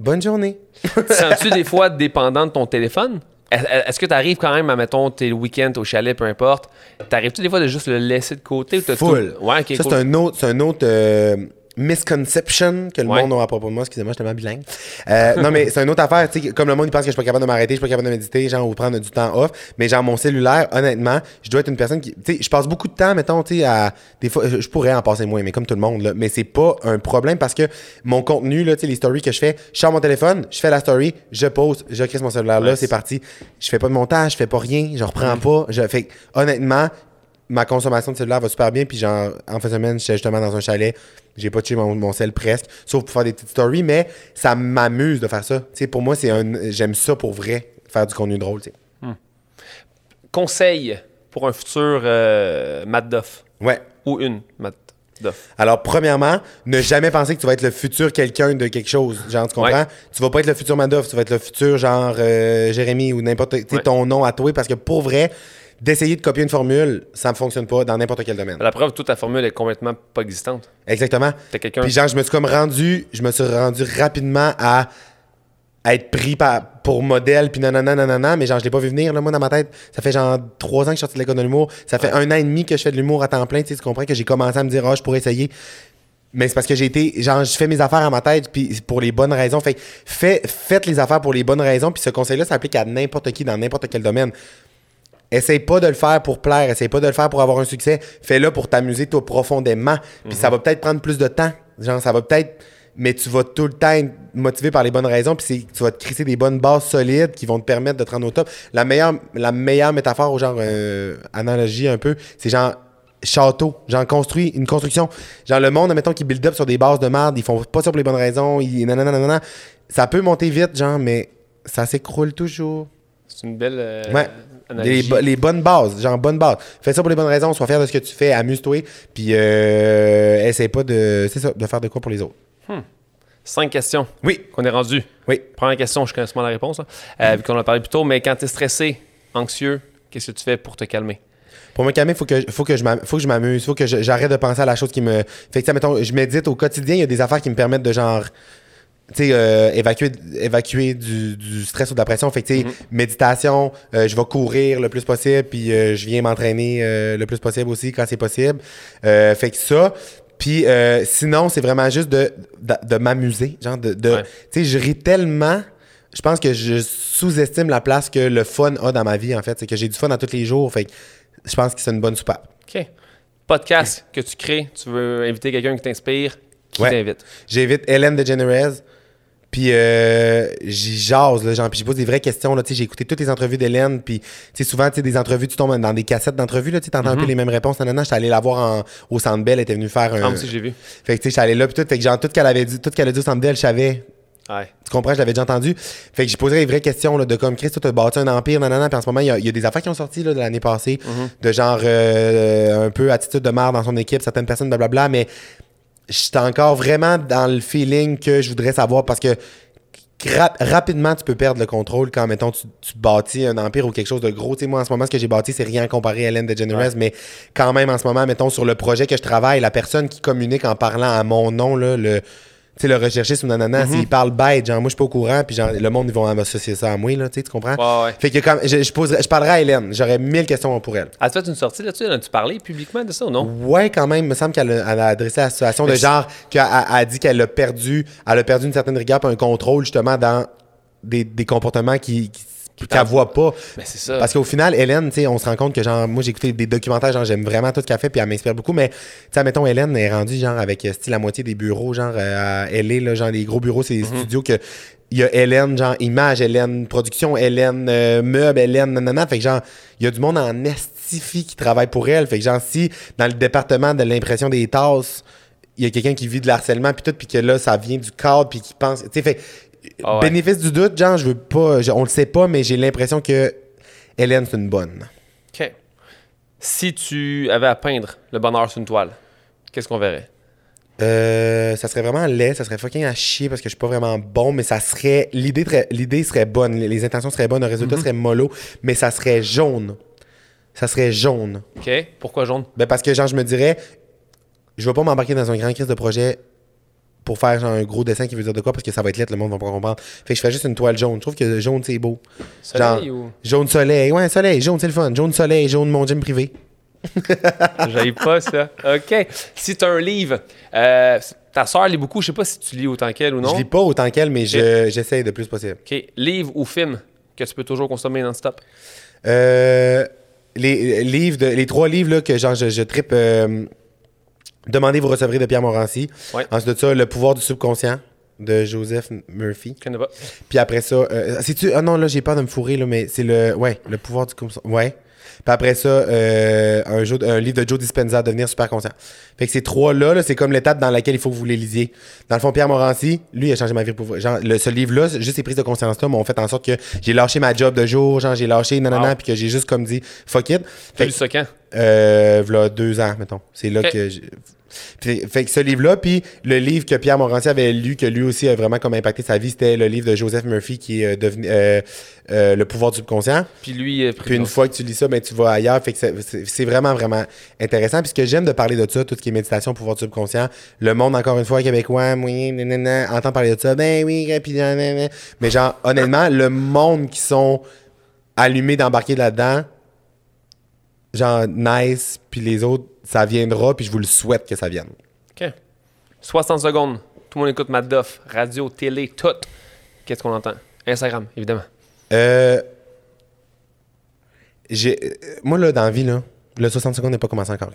bonne journée. [laughs] Sens-tu des fois dépendant de ton téléphone? Est- Est-ce que tu arrives quand même à, mettons, tes week-ends au chalet, peu importe, t'arrives-tu des fois de juste le laisser de côté ou t'as Full. Ouais, ok, ça, cool. c'est un autre. C'est un autre. euh, misconception que le Ouais. monde a à propos de moi. Excusez-moi, je suis tellement bilingue. Euh, non, mais c'est une autre affaire. tu sais, Comme le monde, il pense que je suis pas capable de m'arrêter, je suis pas capable de méditer, genre, ou prendre du temps off. Mais genre, mon cellulaire, honnêtement, je dois être une personne qui. Tu sais, je passe beaucoup de temps, mettons, tu sais, à. Des fois, je pourrais en passer moins, mais comme tout le monde, là. Mais c'est pas un problème parce que mon contenu, là, tu sais, les stories que je fais, je sors mon téléphone, je fais la story, je pose, je crée mon cellulaire là, c'est parti. Je fais pas de montage, je fais pas rien, je reprends pas. Je que, Honnêtement, ma consommation de cellulaire va super bien. Puis, genre, en fin de semaine, j'étais justement dans un chalet. J'ai pas touché mon, mon sel presque, sauf pour faire des petites stories, mais ça m'amuse de faire ça. Pour moi, c'est un. J'aime ça pour vrai, faire du contenu drôle, sais. Conseil pour un futur euh, Matt Duff Ouais. ou une Matt Duff. Alors, premièrement, ne jamais penser que tu vas être le futur quelqu'un de quelque chose. Genre, tu comprends? Ouais. Tu vas pas être le futur Madoff, tu vas être le futur, genre, euh, Jérémy ou n'importe. Tu Ouais. ton nom à toi, parce que pour vrai, d'essayer de copier une formule, ça ne fonctionne pas dans n'importe quel domaine. La preuve, toute ta formule est complètement pas existante. Exactement. Puis genre, je me suis comme rendu, je me suis rendu rapidement à, à être pris par, pour modèle, puis nanana, nanana, mais genre, je l'ai pas vu venir, là, moi, dans ma tête. Ça fait genre trois ans que je suis sorti de l'école de l'humour. Ça fait un an et demi que je fais de l'humour à temps plein, tu comprends que j'ai commencé à me dire, ah, je pourrais essayer. Mais c'est parce que j'ai été, genre, je fais mes affaires à ma tête, puis pour les bonnes raisons. Fait fait, faites les affaires pour les bonnes raisons, puis ce conseil-là s'applique à n'importe qui dans n'importe quel domaine. Essaye pas de le faire pour plaire, essaye pas de le faire pour avoir un succès. Fais-le pour t'amuser toi profondément. Puis ça va peut-être prendre plus de temps. Genre, ça va peut-être. Mais tu vas tout le temps être motivé par les bonnes raisons. Puis tu vas te crisser des bonnes bases solides qui vont te permettre de te rendre au top. La meilleure, la meilleure métaphore, ou genre euh, analogie un peu, c'est genre château. Genre construit une construction. Genre le monde, mettons, qui build up sur des bases de merde, ils font pas ça pour les bonnes raisons. Ils, nanana, nanana. Ça peut monter vite, genre, mais ça s'écroule toujours. C'est une belle euh, Ouais. Les, bonnes bases, genre bonnes bases. Fais ça pour les bonnes raisons, sois fier de ce que tu fais, amuse-toi, puis euh, essaie pas de, c'est ça, de faire de quoi pour les autres. Cinq questions Oui, qu'on est rendu. oui. Première question, je connais sûrement la réponse, là, euh, vu qu'on en a parlé plus tôt, mais quand tu es stressé, anxieux, qu'est-ce que tu fais pour te calmer? Pour me calmer, faut que, faut que je faut que je m'amuse, faut que j'arrête de penser à la chose qui me. Fait que, ça, mettons, je médite au quotidien, il y a des affaires qui me permettent de genre. Tu sais, euh, évacuer, évacuer du, du stress ou de la pression. Fait que, tu sais, méditation, euh, je vais courir le plus possible, puis euh, je viens m'entraîner le plus possible aussi quand c'est possible. Fait que ça. Puis sinon, c'est vraiment juste de, de, de m'amuser. Genre, de. de- Ouais. Tu sais, je ris tellement. Je pense que je sous-estime la place que le fun a dans ma vie, en fait. C'est que j'ai du fun à tous les jours. Fait que je pense que c'est une bonne soupape. OK. Podcast que tu crées, tu veux inviter quelqu'un qui t'inspire, qui Ouais. t'invite? J'invite Hélène DeGeneres. Puis euh, j'y jase, là, genre, puis je pose des vraies questions. Là, tu j'ai écouté toutes les entrevues d'Hélène. Puis tu sais, souvent, tu sais, des entrevues, tu tombes dans des cassettes d'entrevues. là, Tu entends un peu les mêmes réponses. Nanana, j'étais allé la voir en- au Centre Bell. Elle était venue faire Ah, un. moi aussi, j'ai vu. Fait que tu sais, j'étais allé là. Puis tout. Fait que genre, tout qu'elle avait dit, tout qu'elle a dit au Centre Bell, je savais. Ouais. Tu comprends, je l'avais déjà entendu. Fait que j'ai posé les vraies questions là, de comme Chris, toi, t'as bâti un empire, nanana. Puis en ce moment, il y a, il y a des affaires qui ont sorti là, de l'année passée, de genre euh, un peu attitude de marre dans son équipe, certaines personnes, blablabla. Mais j'étais encore vraiment dans le feeling que je voudrais savoir parce que rap- rapidement, tu peux perdre le contrôle quand, mettons, tu, tu bâtis un empire ou quelque chose de gros. Tu sais, moi, en ce moment, ce que j'ai bâti, c'est rien comparé à Hélène DeGeneres, Ouais. mais quand même, en ce moment, mettons, sur le projet que je travaille, la personne qui communique en parlant à mon nom, là, le, sais, le recherchiste ou nanana, s'il parle bête, genre, moi, je suis pas au courant, puis genre, le monde, ils vont associer ça à moi, là, tu sais, tu comprends? Ouais, ouais. Fait que comme, je, je, poserais- je parlerai à Hélène, j'aurais mille questions pour elle. As-tu fait une sortie là-dessus? As-tu parlé publiquement de ça ou non? Ouais, quand même, il me semble qu'elle a, a adressé la situation de genre, qu'elle a, dit qu'elle a perdu, elle a perdu une certaine rigueur puis un contrôle, justement, dans des, des comportements qui, qui- qu'elle voit pas. Mais c'est ça. Parce qu'au final, Hélène, tu sais, on se rend compte que genre, moi j'ai écouté des documentaires, genre j'aime vraiment tout ce qu'elle fait, puis elle m'inspire beaucoup, mais tu sais, mettons, Hélène est rendue genre avec euh, style la moitié des bureaux, genre euh, à LA, là, genre des gros bureaux, c'est des studios que. Il y a Hélène, genre image, Hélène production, Hélène euh, meuble, Hélène, nanana. Fait que genre, il y a du monde en estifie qui travaille pour elle. Fait que genre, si dans le département de l'impression des tasses, il y a quelqu'un qui vit de l'harcèlement, puis tout, puis que là, ça vient du cadre, puis qui pense. Tu sais, fait. Ah ouais. Bénéfice du doute, genre, je veux pas. je- on le sait pas, mais j'ai l'impression que Hélène, c'est une bonne. OK. Si tu avais à peindre le bonheur sur une toile, qu'est-ce qu'on verrait? Euh, ça serait vraiment laid, ça serait fucking à chier parce que je suis pas vraiment bon, mais ça serait. L'idée très- l'idée serait bonne, les, les intentions seraient bonnes, le résultat serait mollo, mais ça serait jaune. Ça serait jaune. OK. Pourquoi jaune? Ben parce que genre, je me dirais, je vais pas m'embarquer dans un grand crise de projet pour faire genre un gros dessin qui veut dire de quoi parce que ça va être lettre, le monde va pas comprendre. Fait que je ferais juste une toile jaune. Je trouve que jaune c'est beau. Soleil ou... Jaune soleil, ouais, soleil, jaune c'est le fun. Jaune soleil, jaune mon gym privé. [laughs] J'aille pas ça. OK. Si tu as un livre, euh, ta soeur lit beaucoup, je sais pas si tu lis autant qu'elle ou non. Je lis pas autant qu'elle, mais je- j'essaie le plus possible. OK. Livre ou film que tu peux toujours consommer non-stop? Euh, les, livres de, les trois livres là, que genre, je, je trippe euh, Demandez, vous recevrez de Pierre Morancy. Ouais. Ensuite de ça, Le pouvoir du subconscient de Joseph Murphy. Je connais pas. Puis après ça, euh, c'est-tu. Ah non, là, j'ai peur de me fourrer, là, mais c'est le. Ouais, le pouvoir du. subconscient. Ouais. Puis après ça, euh, un, jeu- un livre de Joe Dispenza, Devenir super conscient. Fait que ces trois-là, là, c'est comme l'étape dans laquelle il faut que vous les lisiez. Dans le fond, Pierre Morancy, lui, il a changé ma vie pour. Genre, le, ce livre-là, juste ces prises de conscience-là m'ont fait en sorte que j'ai lâché ma job de jour, genre, j'ai lâché nanana, Wow. puis que j'ai juste comme dit, fuck it. Fait lu ça quand? euh, v'là deux ans, mettons. C'est là que Fait, fait que ce livre-là, puis le livre que Pierre Morancy avait lu, que lui aussi a vraiment comme impacté sa vie, c'était le livre de Joseph Murphy qui est euh, devenu euh, euh, Le pouvoir du subconscient. Puis lui, euh, Puis une fois que tu lis ça, ben, tu vas ailleurs. Fait que c'est vraiment, vraiment intéressant. Puis ce que j'aime de parler de ça, tout ce qui est méditation, pouvoir du subconscient, le monde, encore une fois, québécois, oui, nanana, entend parler de ça, ben oui, puis nanana. Mais genre, honnêtement, le monde qui sont allumés d'embarquer là-dedans, genre, nice, puis les autres, ça viendra, puis je vous le souhaite que ça vienne. OK. 60 secondes. Tout le monde écoute Matt Duff. Radio, télé, tout. Qu'est-ce qu'on entend? Instagram, évidemment. Euh, j'ai, euh, moi, là, dans la vie, là, le 60 secondes n'est pas commencé encore.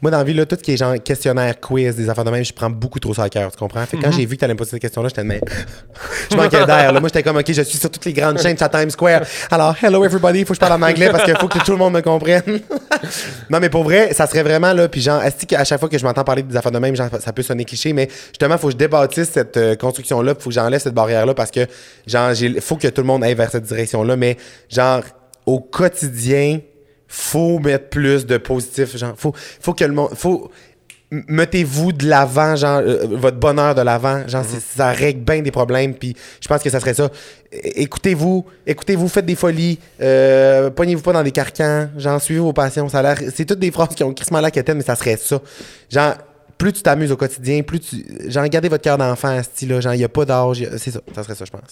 Moi, dans la vie, là, tout ce qui est genre questionnaire, quiz, des affaires de même, je prends beaucoup trop ça à cœur, tu comprends? Fait que quand j'ai vu que t'allais me poser cette question-là, j'étais de même. [laughs] je manquais d'air. Moi, j'étais comme, OK, je suis sur toutes les grandes chaînes à Times Square. Alors, hello everybody, faut que je parle en anglais parce qu'il faut que tout le monde me comprenne. [laughs] non, mais pour vrai, ça serait vraiment, là, puis genre, est-ce qu'à chaque fois que je m'entends parler des affaires de même, genre, ça peut sonner cliché, mais justement, faut que je débâtisse cette euh, construction-là, faut que j'enlève cette barrière-là parce que, genre, il faut que tout le monde aille vers cette direction-là, mais genre, au quotidien, faut mettre plus de positif, genre, faut, faut que le monde, faut, mettez-vous de l'avant, genre, euh, votre bonheur de l'avant, genre, c'est- ça règle bien des problèmes, puis je pense que ça serait ça. Écoutez-vous, écoutez-vous, faites des folies, euh, pognez-vous pas dans des carcans, genre, suivez vos passions, ça a l'air, c'est toutes des phrases qui ont crissement la quétaine, mais ça serait ça. Genre, plus tu t'amuses au quotidien, plus tu, genre, gardez votre cœur d'enfant, style là, genre, il y a pas d'âge, a- c'est ça, ça serait ça, je pense.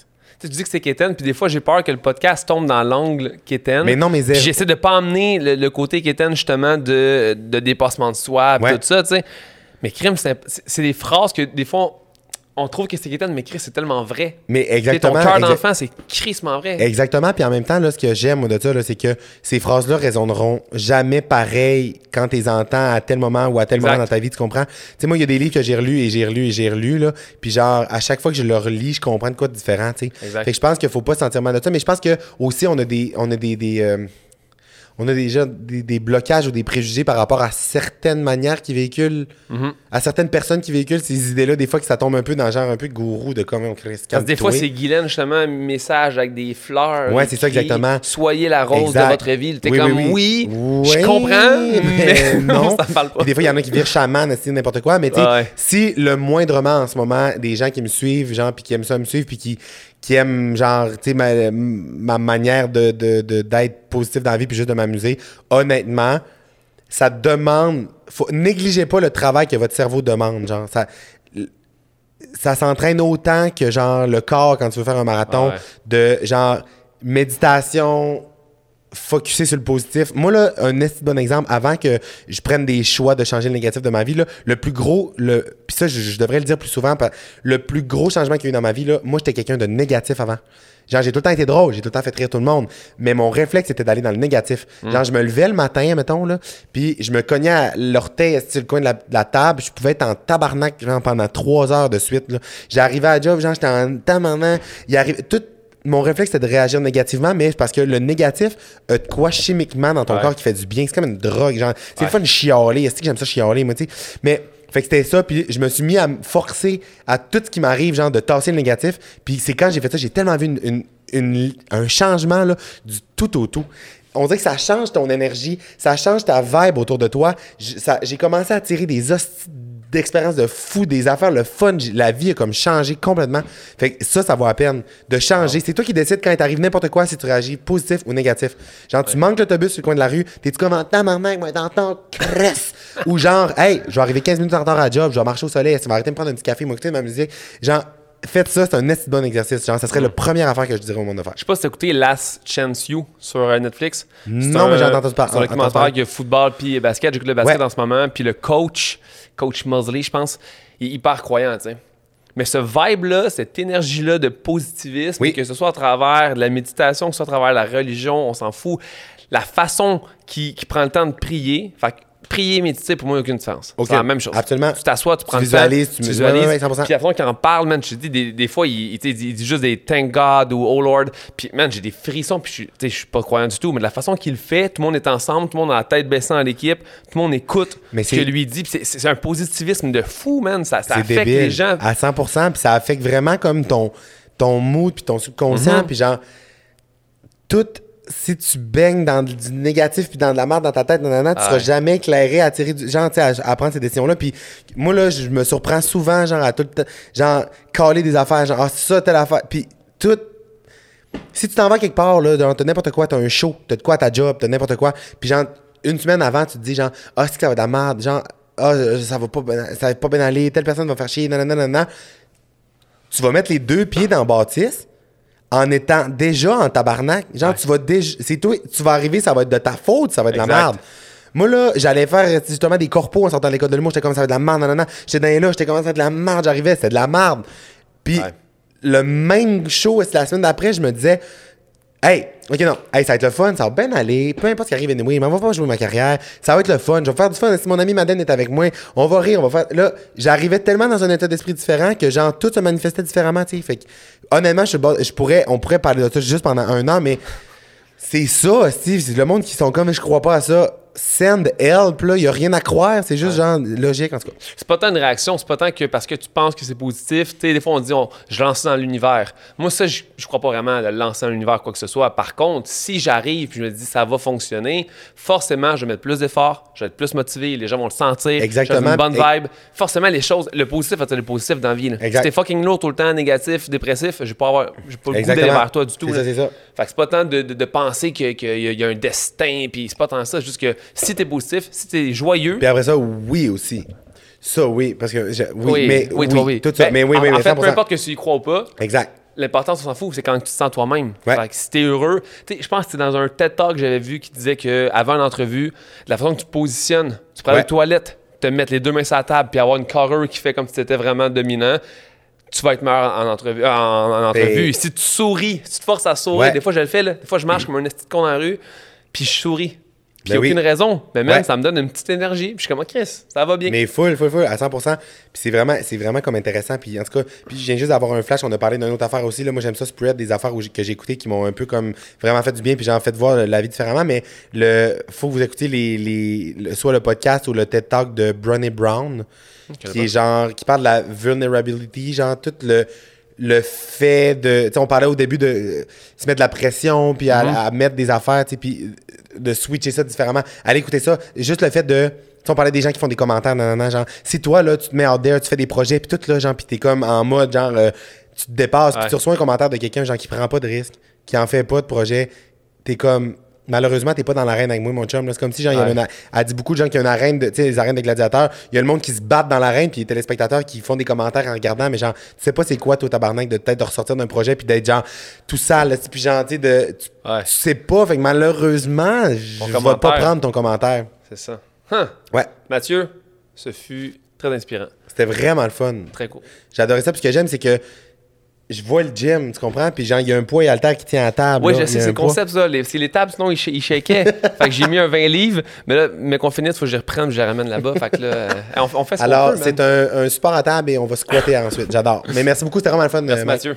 Tu sais, tu dis que c'est Kéten, puis des fois, j'ai peur que le podcast tombe dans l'angle Kéten. Mais non, mais zéro. J'essaie de pas emmener le, le côté Kéten, justement, de, de dépassement de soi, Ouais. tout ça, tu sais. Mais crime, c'est des phrases que des fois, on trouve que c'est Kéten, mais Chris, c'est tellement vrai. Mais exactement. Ton cœur d'enfant, c'est crissement vrai. Exactement. Puis en même temps, là, ce que j'aime de ça, c'est que ces phrases-là résonneront jamais pareil quand tu les entends à tel moment ou à tel Exact. moment dans ta vie, tu comprends? Tu sais, moi, il y a des livres que j'ai relus et j'ai relus et j'ai relus, là. Puis genre, à chaque fois que je le relis, je comprends de quoi de différent, tu sais. Fait que je pense qu'il faut pas se sentir mal de ça. Mais je pense que aussi, on a des. On a des. des, euh, on a déjà des, des blocages ou des préjugés par rapport à certaines manières qui véhiculent, Mhm. à certaines personnes qui véhiculent ces idées-là. Des fois, que ça tombe un peu dans le genre un peu de gourou de comment on crée Parce que des fois, c'est Guylaine, justement, un message avec des fleurs. Ouais, c'est ça, exactement. Soyez la rose Exact. de votre ville. T'es Oui, comme, oui, oui, oui. je comprends, [laughs] mais mais [laughs] non. ça parle pas. Puis des fois, il y en a qui virent chaman, c'est n'importe quoi. Mais tu sais, Ouais. si le moindrement en ce moment, des gens qui me suivent, genre, puis qui aiment ça me suivre, puis qui, qui aiment, genre, tu sais, ma, ma manière de, de, de- d'être positif dans la vie, puis juste de m'amuser, honnêtement, ça demande. Faut, négligez pas le travail que votre cerveau demande. Genre, ça. Ça s'entraîne autant que, genre, le corps quand tu veux faire un marathon, Ouais. de, genre, méditation, focuser sur le positif. Moi, là, un bon exemple, avant que je prenne des choix de changer le négatif de ma vie, là, le plus gros, le puis ça, je, je devrais le dire plus souvent, le plus gros changement qu'il y a eu dans ma vie, là, moi, j'étais quelqu'un de négatif avant. Genre, j'ai tout le temps été drôle, j'ai tout le temps fait rire tout le monde, mais mon réflexe, c'était d'aller dans le négatif. Genre, je me levais le matin, mettons, là, puis je me cognais à l'orteil, sur le coin de la, de la table, je pouvais être en tabarnak, genre, pendant trois heures de suite, là. J'arrivais à la job, genre, j'étais en tabarnak, il arrive, tout, mon réflexe, c'est de réagir négativement, mais parce que le négatif a de quoi chimiquement dans ton Ouais. corps qui fait du bien. C'est comme une drogue. Genre, c'est Ouais. le fun de chialer. Est-ce que j'aime ça chialer, moi, tu sais? Mais, fait que c'était ça. Puis je me suis mis à me forcer à tout ce qui m'arrive, genre, de tasser le négatif. Puis c'est quand j'ai fait ça, j'ai tellement vu une, une- une- un changement, là, du tout au tout. On dirait que ça change ton énergie, ça change ta vibe autour de toi. J'ai commencé à tirer des hosties d'expériences de fou, des affaires, le fun, la vie a comme changé complètement. Fait que ça, ça vaut la peine de changer. C'est toi qui décides quand il t'arrive n'importe quoi si tu réagis positif ou négatif. Genre, tu manques l'autobus sur le coin de la rue, t'es-tu comme en tabarnak, moi, ton cresse. ou genre, hey, je vais arriver 15 minutes en retard à la job, je vais marcher au soleil, tu vas arrêter de me prendre un petit café, m'occuper de ma musique? Genre, faites ça, c'est un de bon exercice. Genre, ça serait la première affaire que je dirais au monde de faire. Je sais pas si t'as écouté Last Chance You sur euh, Netflix. Non, un- mais j'ai entendu par- C'est un entendu documentaire parler. qui a football puis basket. J'écoute le basket Ouais. en ce moment. Puis le coach, coach Mosley, je pense, il est hyper croyant, tu sais. Mais ce vibe-là, cette énergie-là de positivisme, Oui. que ce soit à travers de la méditation, que ce soit à travers la religion, on s'en fout. La façon qui, qui prend le temps de prier, fait prier, méditer, pour moi, il n'y a aucune différence. Ok. C'est la même chose. Absolument. Tu t'assois, tu prends le visualises, temps, tu tu visualises. ouais, ouais, 100%. Puis façon qu'il en parle, man, je te dis, des, des fois, il, il, tu dit juste des thank God ou oh Lord. Puis, man, j'ai des frissons, puis je suis- tu pas croyant du tout, mais de la façon qu'il le fait, tout le monde est ensemble, tout le monde a la tête baissée dans l'équipe, tout le monde écoute Mais ce que lui dit. Puis c'est- un positivisme de fou, man. Ça, ça affecte débile. les gens. À 100%, puis ça affecte vraiment comme ton, ton mood puis ton subconscient, Mhm. puis genre, tout, si tu baignes dans du négatif puis dans de la merde dans ta tête, nanana, tu Ah seras jamais éclairé à tirer du, genre, tu sais, à, à prendre ces décisions-là. Puis moi, là, je me surprends souvent, genre, à tout le temps, genre, caler des affaires, genre, ah, ça, telle affaire, puis tout. Si tu t'en vas quelque part, là, dans t'as n'importe quoi, t'as un show, t'as de quoi à ta job, t'as n'importe quoi, puis genre, une semaine avant, tu te dis, genre, ah, c'est que ça va de la merde, genre, ah, ça va pas, ça va pas bien aller, telle personne va faire chier, nanana, nanana. Tu vas mettre les deux pieds dans la bâtisse en étant déjà en tabarnak. Genre, Ouais. tu vas déjà. C'est toi, tu vas arriver, ça va être de ta faute, ça va être de la merde. Moi, là, j'allais faire justement des corpos en sortant de l'école de l'humour. J'étais comme ça va être de la merde, nanana. J'étais dans les là, j'étais comme ça va être de la merde. J'arrivais, c'était de la merde. Puis, Ouais. le même show, la semaine d'après, je me disais, hey, ok, non, hey, ça va être le fun, ça va bien aller. Peu importe ce qui arrive, anyway, mais on va pas jouer ma carrière. Ça va être le fun. Je vais faire du fun. Si mon ami Madeleine est avec moi, on va rire, on va faire. Là, j'arrivais tellement dans un état d'esprit différent que, genre, tout se manifestait différemment, tu sais. Fait que, honnêtement, je, je pourrais, on pourrait parler de ça juste pendant un an, mais c'est ça, Steve. C'est le monde qui sont comme, je crois pas à ça. Send help, là, il a rien à croire. C'est juste, genre, logique, en tout cas. C'est pas tant une réaction, c'est pas tant que parce que tu penses que c'est positif. Tu sais, des fois, on dit, on- je lance dans l'univers. Moi, ça, je, je crois pas vraiment à lancer dans l'univers, quoi que ce soit. Par contre, si j'arrive puis je me dis, ça va fonctionner, forcément, je vais mettre plus d'efforts, je vais être plus motivé, les gens vont le sentir. Exactement. Je vais avoir une bonne Et- vibe. Forcément, les choses, le positif, c'est le positif dans la vie. là. Exact. Si t'es fucking lourd tout le temps, négatif, dépressif, je vais pas avoir, j'ai pas le goût vers toi du tout. C'est ça, c'est ça. Fait que c'est pas tant de, de- de penser qu'il y, y a un destin, puis c'est pas tant ça, juste que si t'es positif, si t'es joyeux, Puis après ça, oui aussi. Ça, oui, parce que. je- oui, oui, mais. oui, toi, oui. Tout ça. Ben, mais oui, en, oui, en mais fait, 100%. peu importe que tu y crois ou pas, Exact. l'important, on s'en fout, c'est quand tu te sens toi-même. Ouais. Fait que si t'es heureux, tu sais, je pense que c'était dans un TED Talk que j'avais vu qui disait que avant l'entrevue, la façon que tu te positionnes, tu prends Ouais. les toilettes, te mettre les deux mains sur la table, puis avoir une carrure qui fait comme si tu étais vraiment dominant. Tu vas être meilleur en entrevue. En, en entrevue. Si tu souris, si tu te forces à sourire, Ouais. des fois je le fais, là. des fois je marche comme un esti con dans la rue, puis je souris. Puis Ben oui. aucune raison. Mais même, Ouais. ça me donne une petite énergie. Puis je suis comme, oh, Chris, ça va bien. Mais full, full, full, à 100%. Puis c'est vraiment, c'est vraiment comme intéressant. Puis en tout cas, puis je viens juste d'avoir un flash. On a parlé d'une autre affaire aussi. Là, moi, j'aime ça, spread des affaires où que j'ai écoutées qui m'ont un peu comme vraiment fait du bien. Puis j'ai en fait voir la vie différemment. Mais le, faut que vous écoutiez les, les, le- soit le podcast ou le TED Talk de Brené Brown. qui est genre, qui parle de la vulnerability, genre tout le, le fait de. Tu sais, on parlait au début de euh, se mettre de la pression, puis à, à mettre des affaires, tu sais, puis de switcher ça différemment. Allez écouter ça. Juste le fait de. Tu sais, on parlait des gens qui font des commentaires, nanana, genre, si toi, là, tu te mets out there, tu fais des projets, puis tout, là, genre, puis t'es comme en mode, genre, euh, tu te dépasses, puis tu reçois un commentaire de quelqu'un, genre, qui prend pas de risque, qui en fait pas de projet, t'es comme. Malheureusement, t'es pas dans l'arène avec moi, mon chum. C'est comme si, genre, il y Ouais. une, elle dit beaucoup de gens qui ont une arène, de, tu sais, les arènes de gladiateurs. Il y a le monde qui se battent dans l'arène, puis les téléspectateurs qui font des commentaires en regardant, mais genre, tu sais pas c'est quoi, toi, tabarnak, de peut-être de ressortir d'un projet, puis d'être genre, tout sale, puis genre, tu sais, de. Tu, Ouais. tu sais pas, fait que malheureusement, je vais pas prendre ton commentaire. C'est ça. Huh. Ouais. Mathieu, ce fut très inspirant. C'était vraiment le fun. Très cool. J'adorais ça, puis ce que j'aime, c'est que je vois le gym, tu comprends? Puis genre, il y a un poids et haltère qui tient à la table. Oui, là. je sais, c'est le concept, ça. Les, c'est les tables, sinon, ils, sh- ils shakaient. [laughs] fait que j'ai mis un 20 livres, mais là, mais qu'on finisse, il faut que je reprenne, je les ramène là-bas. Fait que là, euh, on, on fait ce Alors, c'est un, un support à table et on va squatter ensuite. J'adore. Mais merci beaucoup, c'était vraiment le fun. Merci, euh, Mathieu.